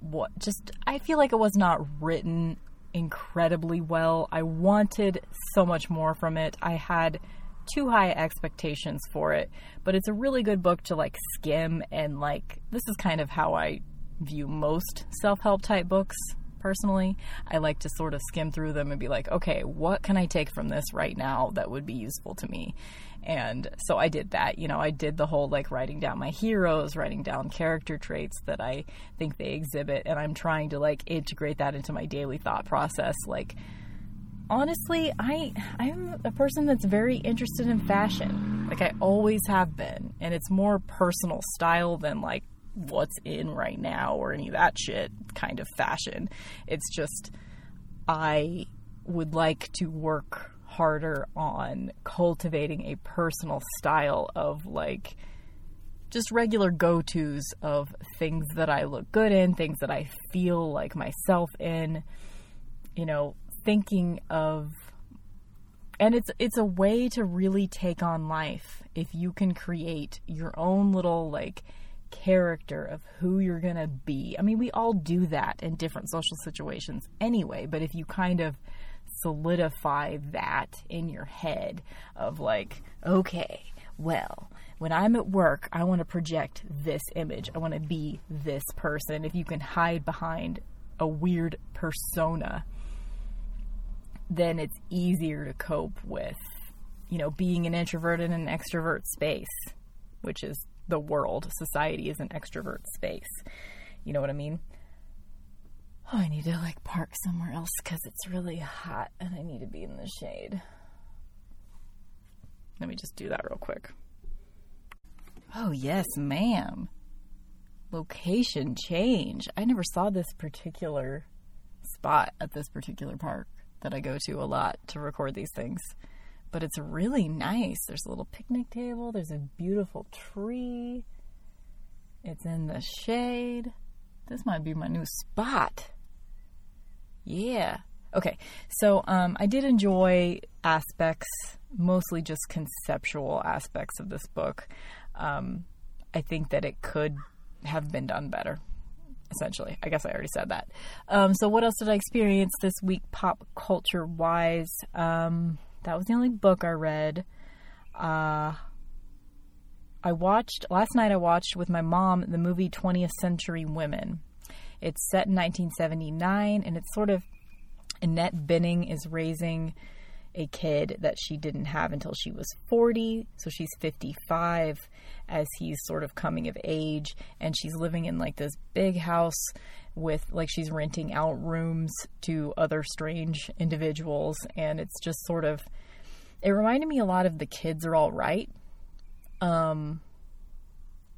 what just I feel like it was not written incredibly well. I wanted so much more from it. I had too high expectations for it, but it's a really good book to like skim and like this is kind of how I view most self-help type books personally. I like to sort of skim through them and be like, okay, what can I take from this right now that would be useful to me? And so I did that. You know, I did the whole like writing down my heroes, writing down character traits that I think they exhibit, and I'm trying to like integrate that into my daily thought process. Like, honestly, I I'm a person that's very interested in fashion. Like I always have been, and it's more personal style than like what's in right now or any of that shit kind of fashion. It's just I would like to work harder on cultivating a personal style of like just regular go tos of things that I look good in, things that I feel like myself in, you know, thinking of and it's it's a way to really take on life if you can create your own little like character of who you're going to be. I mean, we all do that in different social situations anyway, but if you kind of solidify that in your head of like, okay, well, when I'm at work, I want to project this image. I want to be this person. If you can hide behind a weird persona, then it's easier to cope with, you know, being an introvert in an extrovert space, which is the world. Society is an extrovert space. You know what I mean? Oh, I need to like park somewhere else because it's really hot and I need to be in the shade. Let me just do that real quick. Oh, yes, ma'am. Location change. I never saw this particular spot at this particular park that I go to a lot to record these things. But it's really nice. There's a little picnic table, there's a beautiful tree. It's in the shade. This might be my new spot. Yeah. Okay. So um, I did enjoy aspects, mostly just conceptual aspects of this book. Um, I think that it could have been done better. Essentially, I guess I already said that. Um, so, what else did I experience this week, pop culture wise? That was the only book I read. Uh, I watched last night. I watched with my mom the movie 20th Century Women. It's set in 1979, and it's sort of Annette Bening is raising a kid that she didn't have until she was 40. So she's 55 as he's sort of coming of age. And she's living in like this big house with like she's renting out rooms to other strange individuals. And it's just sort of, it reminded me a lot of The Kids Are All Right. Um,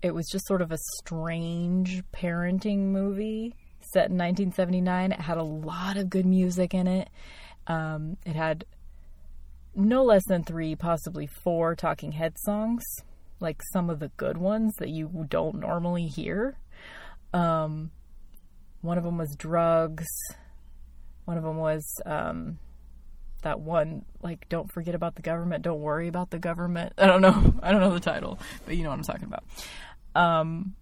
it was just sort of a strange parenting movie set in 1979. It had a lot of good music in it. Um, it had no less than three, possibly four Talking Head songs, like some of the good ones that you don't normally hear. Um, one of them was Drugs. One of them was um, that one, like, Don't Forget About the Government, Don't Worry About the Government. I don't know. I don't know the title, but you know what I'm talking about. Um,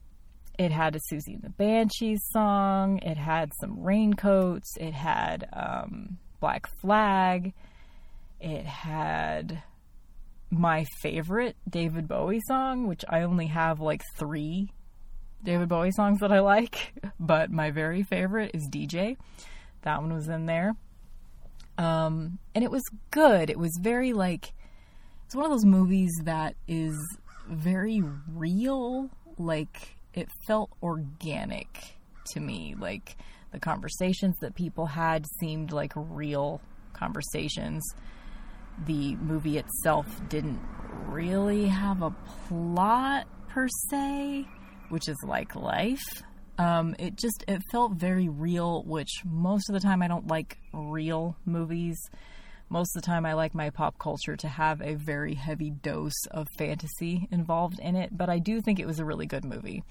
it had a Siouxsie and the Banshees song. It had some raincoats. It had um, Black Flag. It had my favorite David Bowie song, which I only have like three David Bowie songs that I like, but my very favorite is DJ. That one was in there. Um, and it was good. It was very like, it's one of those movies that is very real. Like, it felt organic to me. Like, the conversations that people had seemed like real conversations the movie itself didn't really have a plot per se, which is like life. Um, it just it felt very real, which most of the time I don't like real movies. Most of the time I like my pop culture to have a very heavy dose of fantasy involved in it, but I do think it was a really good movie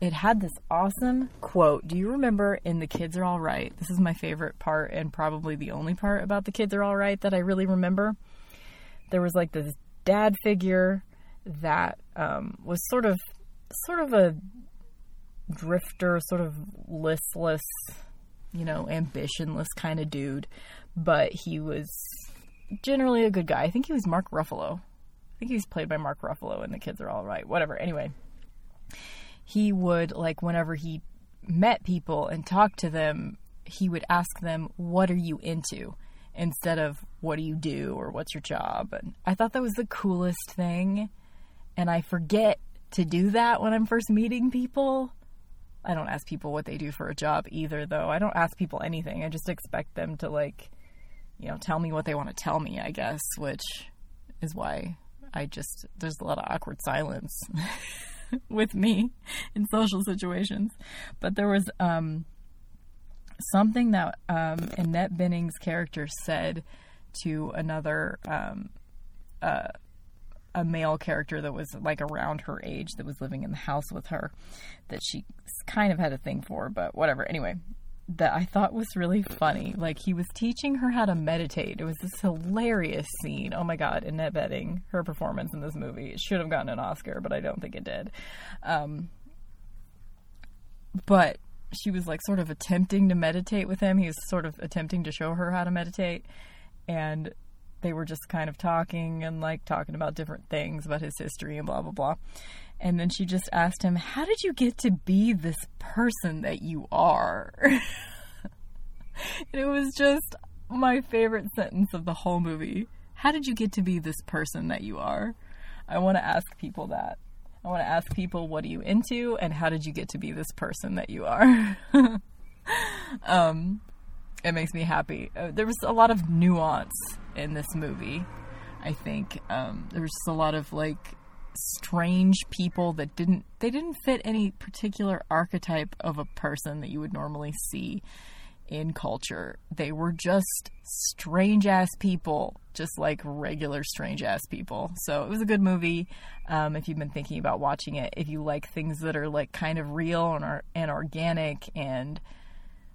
it had this awesome quote. Do you remember in The Kids Are All Right? This is my favorite part and probably the only part about The Kids Are All Right that I really remember. There was like this dad figure that um, was sort of sort of a drifter, sort of listless, you know, ambitionless kind of dude, but he was generally a good guy. I think he was Mark Ruffalo. I think he was played by Mark Ruffalo and The Kids Are All Right. Whatever. Anyway, he would like whenever he met people and talked to them, he would ask them, "What are you into?" instead of "What do you do?" or "What's your job?" And I thought that was the coolest thing, and I forget to do that when I'm first meeting people. I don't ask people what they do for a job either, though. I don't ask people anything. I just expect them to like, you know, tell me what they want to tell me. I guess, which is why I just there's a lot of awkward silence. with me in social situations. But there was um, something that um, Annette Bening's character said to another um, uh, a male character that was like around her age that was living in the house with her that she kind of had a thing for, but whatever. Anyway, that I thought was really funny. Like he was teaching her how to meditate. It was this hilarious scene. Oh my god, Annette Bening, her performance in this movie it should have gotten an Oscar, but I don't think it did. Um, but she was like sort of attempting to meditate with him. He was sort of attempting to show her how to meditate, and they were just kind of talking and like talking about different things about his history and blah blah blah. And then she just asked him, How did you get to be this person that you are? And it was just my favorite sentence of the whole movie. How did you get to be this person that you are? I want to ask people that. I want to ask people, what are you into, and how did you get to be this person that you are? um, it makes me happy. Uh, there was a lot of nuance in this movie. I think um, there was just a lot of like strange people that didn't they didn't fit any particular archetype of a person that you would normally see in culture. They were just strange ass people, just like regular strange ass people. So it was a good movie. Um, if you've been thinking about watching it, if you like things that are like kind of real and are and organic and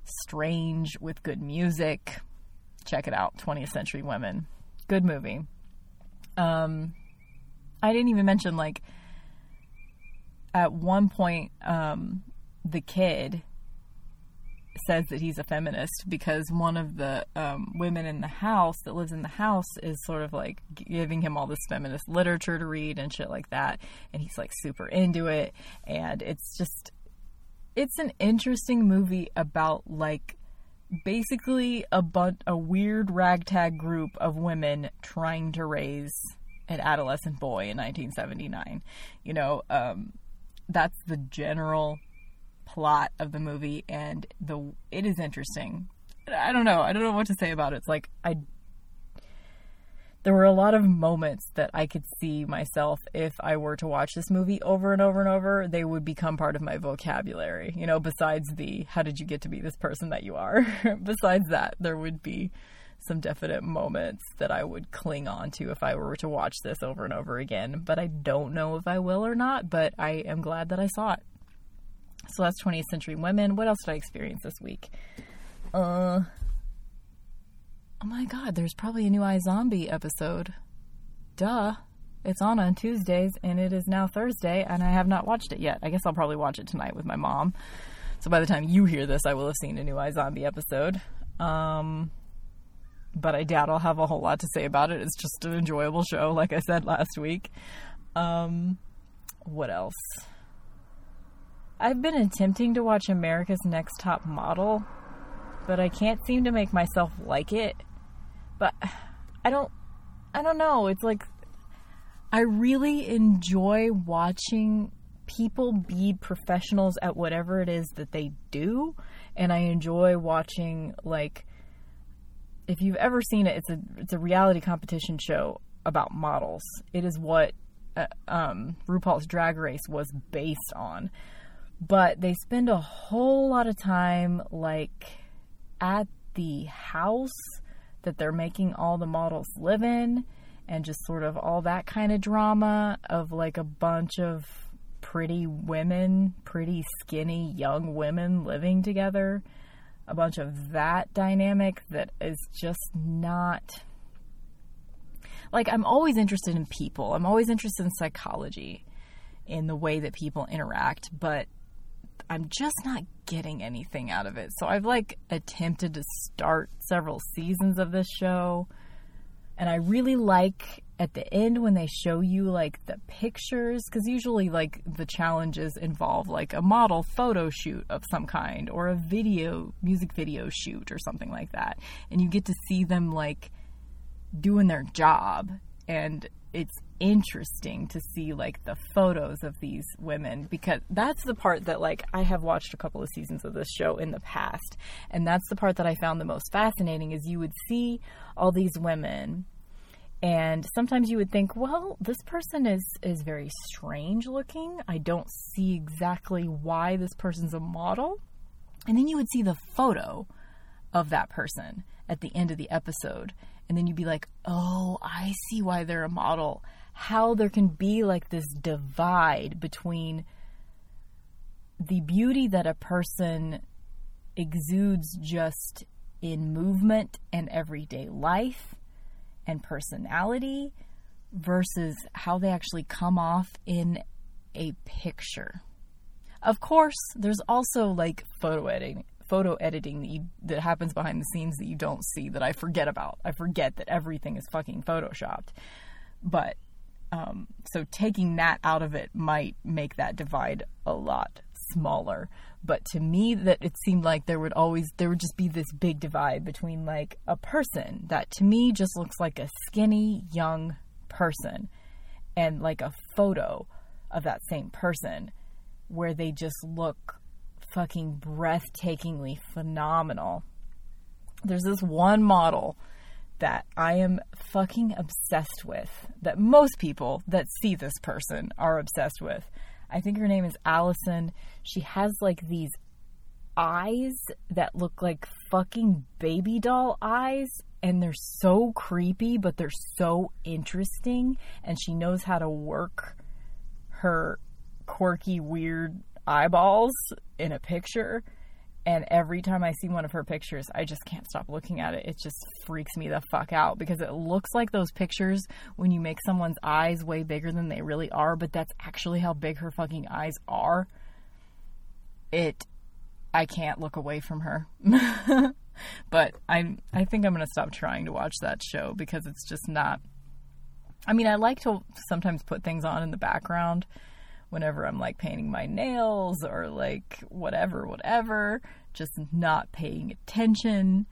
strange with good music, check it out. 20th Century Women, good movie. Um, I didn't even mention like at one point um, the kid says that he's a feminist because one of the um, women in the house that lives in the house is sort of like giving him all this feminist literature to read and shit like that and he's like super into it and it's just it's an interesting movie about like basically a bun- a weird ragtag group of women trying to raise an adolescent boy in 1979. You know, um, that's the general plot of the movie, and the it is interesting. I don't know. I don't know what to say about it. It's like I there were a lot of moments that I could see myself if I were to watch this movie over and over and over, they would become part of my vocabulary. You know, besides the how did you get to be this person that you are? besides that, there would be some definite moments that I would cling on to if I were to watch this over and over again. But I don't know if I will or not, but I am glad that I saw it. So that's 20th Century Women. What else did I experience this week? Uh, oh my god, there's probably a new iZombie episode. Duh. It's on on Tuesdays, and it is now Thursday, and I have not watched it yet. I guess I'll probably watch it tonight with my mom. So by the time you hear this, I will have seen a new iZombie episode. Um, but I doubt I'll have a whole lot to say about it. It's just an enjoyable show, like I said last week. Um, what else? I've been attempting to watch America's Next Top Model, but I can't seem to make myself like it. But I don't I don't know. It's like I really enjoy watching people be professionals at whatever it is that they do, and I enjoy watching like if you've ever seen it, it's a it's a reality competition show about models. It is what uh, um, RuPaul's Drag Race was based on but they spend a whole lot of time like at the house that they're making all the models live in and just sort of all that kind of drama of like a bunch of pretty women, pretty skinny young women living together. A bunch of that dynamic that is just not like I'm always interested in people. I'm always interested in psychology in the way that people interact, but I'm just not getting anything out of it. So I've like attempted to start several seasons of this show. And I really like at the end when they show you like the pictures because usually like the challenges involve like a model photo shoot of some kind or a video music video shoot or something like that and you get to see them like doing their job and it's interesting to see like the photos of these women because that's the part that like I have watched a couple of seasons of this show in the past. And that's the part that I found the most fascinating is you would see all these women and sometimes you would think well this person is is very strange looking. I don't see exactly why this person's a model. And then you would see the photo of that person at the end of the episode and then you'd be like, oh, I see why they're a model. How there can be like this divide between the beauty that a person exudes just in movement and everyday life and personality versus how they actually come off in a picture. Of course, there's also like photo editing photo editing that, you, that happens behind the scenes that you don't see that I forget about. I forget that everything is fucking photoshopped. But um, so taking that out of it might make that divide a lot smaller. But to me, that it seemed like there would always there would just be this big divide between like a person that to me just looks like a skinny young person and like a photo of that same person where they just look fucking breathtakingly phenomenal. There's this one model that I am fucking obsessed with, that most people that see this person are obsessed with. I think her name is Allison. She has like these eyes that look like fucking baby doll eyes and they're so creepy but they're so interesting and she knows how to work her quirky weird eyeballs in a picture. And every time I see one of her pictures, I just can't stop looking at it. It just freaks me the fuck out because it looks like those pictures when you make someone's eyes way bigger than they really are, but that's actually how big her fucking eyes are. It, I can't look away from her. but I, I think I'm going to stop trying to watch that show because it's just not. I mean, I like to sometimes put things on in the background whenever I'm like painting my nails or like whatever, whatever, just not paying attention.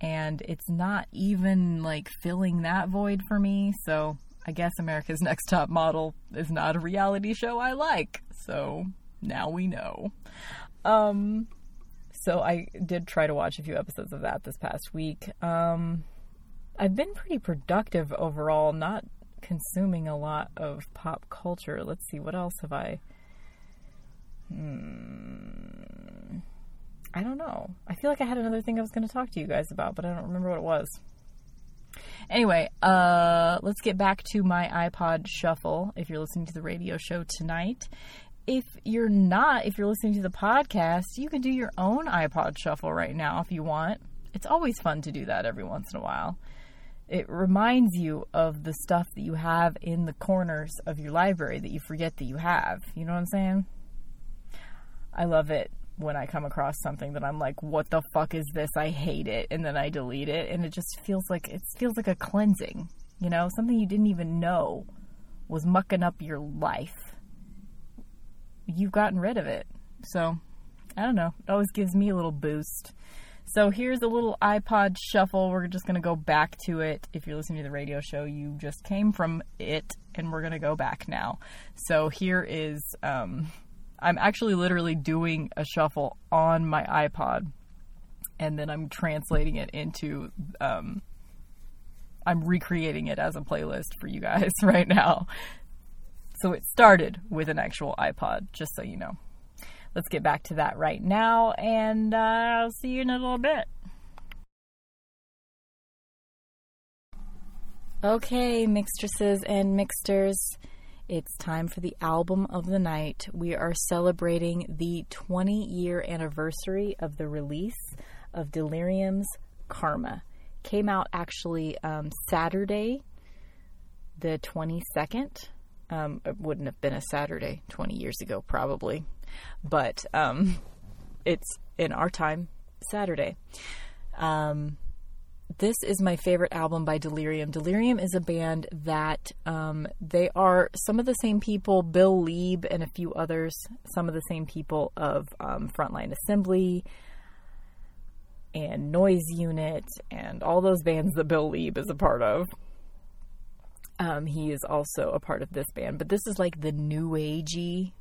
And it's not even like filling that void for me. So I guess America's Next Top Model is not a reality show I like. So now we know. Um, so I did try to watch a few episodes of that this past week. Um, I've been pretty productive overall, not consuming a lot of pop culture. Let's see, what else have I? Hmm, I don't know. I feel like I had another thing I was going to talk to you guys about, but I don't remember what it was. Anyway, uh, let's get back to my iPod shuffle. If you're listening to the radio show tonight, if you're not, if you're listening to the podcast, you can do your own iPod shuffle right now if you want. It's always fun to do that every once in a while. It reminds you of the stuff that you have in the corners of your library that you forget that you have. You know what I'm saying? I love it when I come across something that I'm like, what the fuck is this? I hate it. And then I delete it. And it just feels like, it feels like a cleansing, you know, something you didn't even know was mucking up your life. You've gotten rid of it. So, I don't know. It always gives me a little boost. So here's a little iPod shuffle. We're just going to go back to it. If you're listening to the radio show, you just came from it, and we're going to go back now. So here is um, I'm actually literally doing a shuffle on my iPod, and then I'm translating it into. Um, I'm recreating it as a playlist for you guys right now. So it started with an actual iPod, just so you know. Let's get back to that right now, and uh, I'll see you in a little bit. Okay, mixtresses and mixters. It's time for the album of the night. We are celebrating the 20 year anniversary of the release of Delerium's Karma. Came out actually um, Saturday, the 22nd. Um, it wouldn't have been a Saturday 20 years ago, probably, but um, it's in our time, Saturday. Um, this is my favorite album by Delerium. Delerium is a band that um, they are some of the same people, Bill Leeb and a few others, some of the same people of um, Frontline Assembly and Noise Unit and all those bands that Bill Leeb is a part of. Um, he is also a part of this band, but this is like the new agey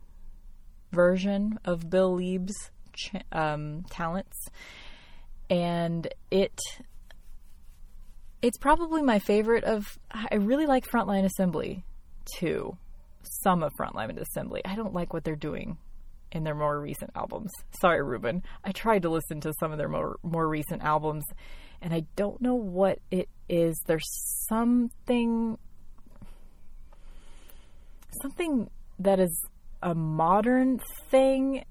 version of Bill Leeb's ch- um, talents, and it it's probably my favorite of. I really like Frontline Assembly too. Some of Frontline Assembly. I don't like what they're doing in their more recent albums. Sorry, Ruben. I tried to listen to some of their more more recent albums, and I don't know what it is. There's something something that is a modern thing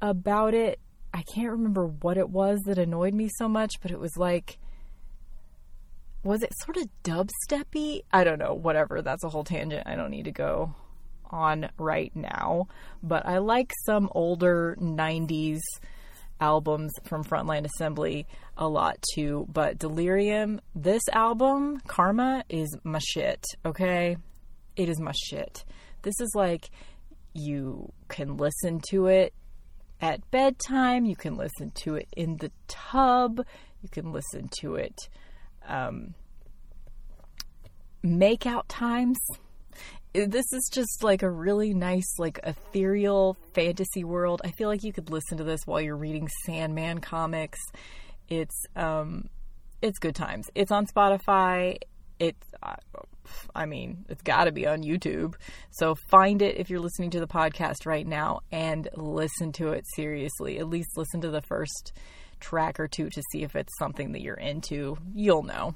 about it. I can't remember what it was that annoyed me so much, but it was like was it sort of dubsteppy? I don't know, whatever. That's a whole tangent I don't need to go on right now. But I like some older 90s albums from Frontline Assembly a lot too. But Delerium, this album, Karma, is my shit, okay? It is my shit. This is like you can listen to it at bedtime, you can listen to it in the tub, you can listen to it um, make out times. This is just like a really nice, like ethereal fantasy world. I feel like you could listen to this while you're reading Sandman comics. It's um, it's good times. It's on Spotify. It's, uh, I mean, it's got to be on YouTube. So find it if you're listening to the podcast right now and listen to it seriously. At least listen to the first track or two to see if it's something that you're into, you'll know.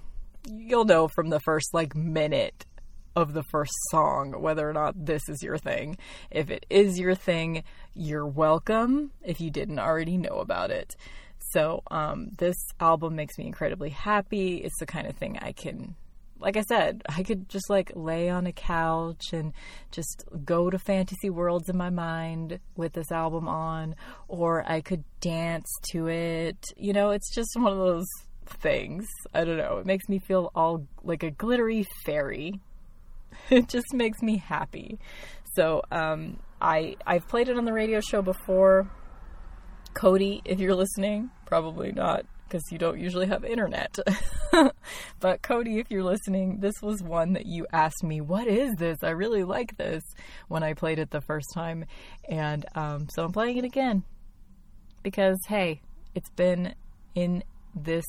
You'll know from the first like minute of the first song whether or not this is your thing. If it is your thing, you're welcome if you didn't already know about it. So, um, this album makes me incredibly happy. It's the kind of thing I can like I said, I could just like lay on a couch and just go to fantasy worlds in my mind with this album on, or I could dance to it. You know, it's just one of those things. I don't know. It makes me feel all like a glittery fairy. It just makes me happy. So, um, I I've played it on the radio show before. Cody, if you're listening, probably not because you don't usually have internet. but Cody, if you're listening, this was one that you asked me, "What is this? I really like this." When I played it the first time, and um, so I'm playing it again because hey, it's been in this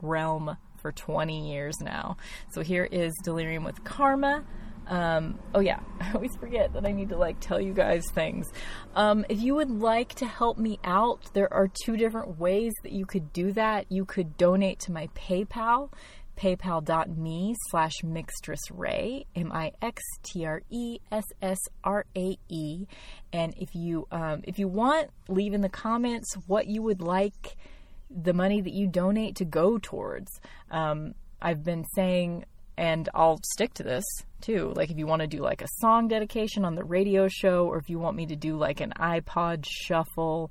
realm for 20 years now. So here is Delerium with Karma. Um, oh yeah, I always forget that I need to like tell you guys things. Um, if you would like to help me out, there are two different ways that you could do that. You could donate to my PayPal, paypal.me slash mixtressrae, M-I-X-T-R-E-S-S-R-A-E. And if you, um, if you want, leave in the comments what you would like the money that you donate to go towards. Um, I've been saying and I'll stick to this too. Like if you want to do like a song dedication on the radio show, or if you want me to do like an iPod shuffle,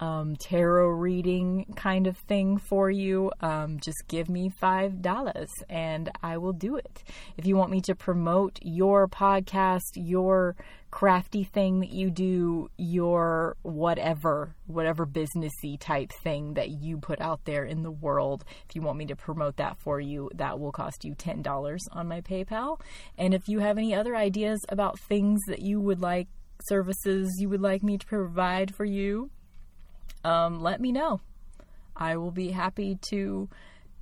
um, tarot reading kind of thing for you, um, just give me five dollars and I will do it. If you want me to promote your podcast, your crafty thing that you do, your whatever, whatever businessy type thing that you put out there in the world. If you want me to promote that for you, that will cost you $10 on my PayPal. And if you have any other ideas about things that you would like, services you would like me to provide for you, um, let me know. I will be happy to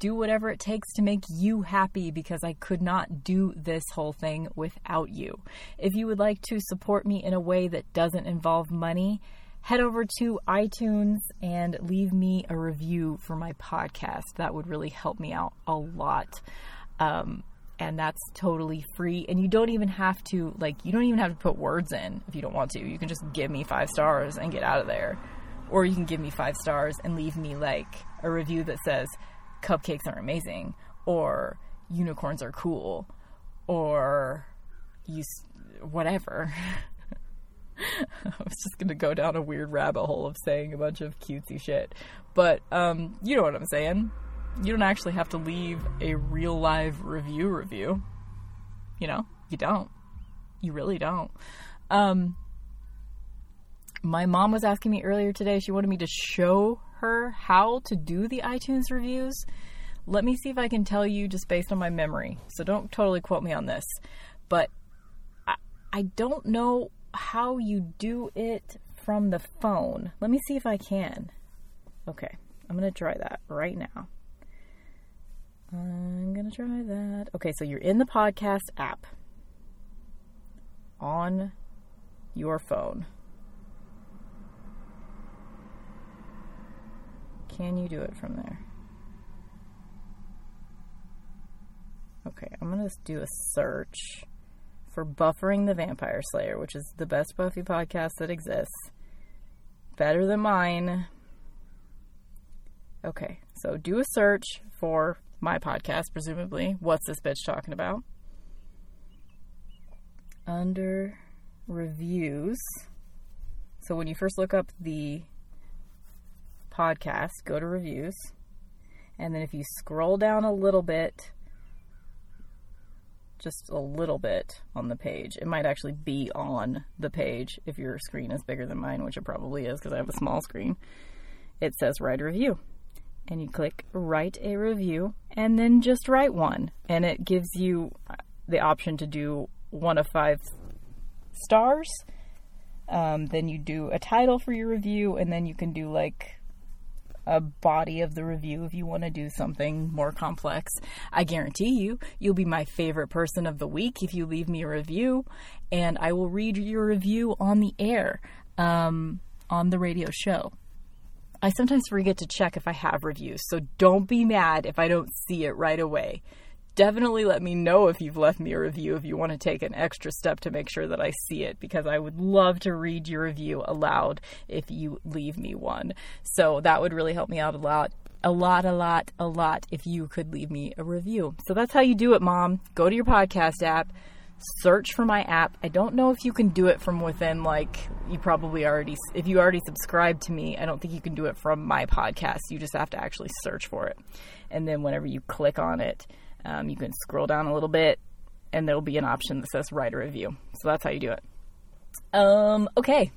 do whatever it takes to make you happy because I could not do this whole thing without you. If you would like to support me in a way that doesn't involve money, head over to iTunes and leave me a review for my podcast. That would really help me out a lot. Um, and that's totally free. And you don't even have to, like, you don't even have to put words in if you don't want to. You can just give me five stars and get out of there. Or you can give me five stars and leave me, like, a review that says, cupcakes are amazing or unicorns are cool or you whatever. I was just gonna go down a weird rabbit hole of saying a bunch of cutesy shit, but um, you know what I'm saying. You don't actually have to leave a real live review review. You know, you don't. You really don't. Um, my mom was asking me earlier today. She wanted me to show her how to do the iTunes reviews. Let me see if I can tell you just based on my memory. So don't totally quote me on this. But I, I don't know how you do it from the phone. Let me see if I can. Okay, I'm going to try that right now. I'm going to try that. Okay, so you're in the podcast app on your phone. Can you do it from there? Okay, I'm going to do a search for Buffering the Vampire Slayer, which is the best Buffy podcast that exists. Better than mine. Okay, so do a search for my podcast, presumably. What's this bitch talking about? Under reviews. So when you first look up the podcast, go to reviews. And then if you scroll down a little bit, just a little bit on the page, it might actually be on the page if your screen is bigger than mine, which it probably is because I have a small screen. It says write a review. And you click write a review and then just write one. And it gives you the option to do one of five stars. Um, then you do a title for your review, and then you can do like a body of the review if you want to do something more complex. I guarantee you, you'll be my favorite person of the week if you leave me a review, and I will read your review on the air um, on the radio show. I sometimes forget to check if I have reviews, so don't be mad if I don't see it right away definitely let me know if you've left me a review if you want to take an extra step to make sure that I see it because I would love to read your review aloud if you leave me one. So that would really help me out a lot. A lot, a lot, a lot if you could leave me a review. So that's how you do it, Mom. Go to your podcast app, search for my app. I don't know if you can do it from within, like, you probably already, if you already subscribe to me, I don't think you can do it from my podcast. You just have to actually search for it. And then whenever you click on it, um, you can scroll down a little bit and there'll be an option that says write a review. So that's how you do it. Um, okay.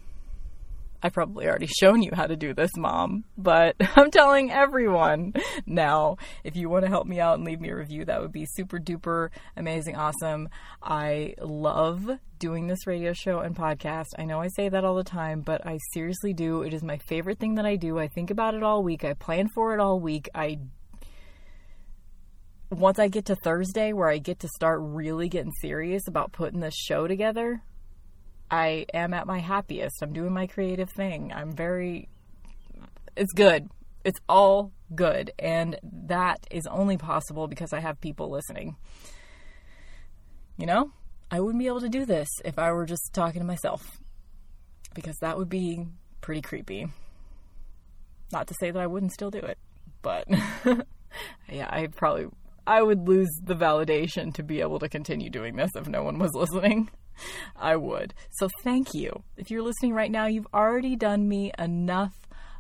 I've probably already shown you how to do this, Mom, but I'm telling everyone now. If you want to help me out and leave me a review, that would be super duper amazing, awesome. I love doing this radio show and podcast. I know I say that all the time, but I seriously do. It is my favorite thing that I do. I think about it all week, I plan for it all week. I once I get to Thursday where I get to start really getting serious about putting this show together, I am at my happiest. I'm doing my creative thing. I'm very, it's good. It's all good. And that is only possible because I have people listening. You know, I wouldn't be able to do this if I were just talking to myself because that would be pretty creepy. Not to say that I wouldn't still do it, but yeah, I probably I would lose the validation to be able to continue doing this if no one was listening. I would. So thank you. If you're listening right now, you've already done me enough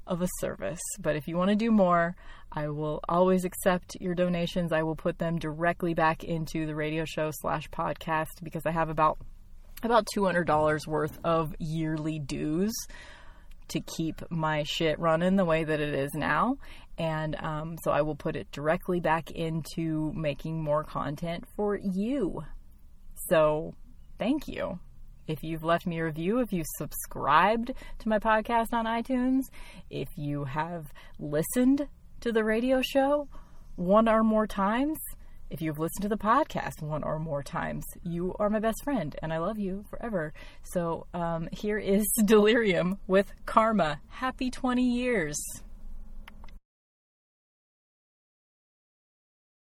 of a service. But if you want to do more, I will always accept your donations. I will put them directly back into the radio show slash podcast because I have about about two hundred dollars worth of yearly dues to keep my shit running the way that it is now. And um, so I will put it directly back into making more content for you. So thank you. If you've left me a review, if you've subscribed to my podcast on iTunes, if you have listened to the radio show one or more times, if you've listened to the podcast one or more times, you are my best friend and I love you forever. So um, here is Delerium with Karma. Happy 20 years.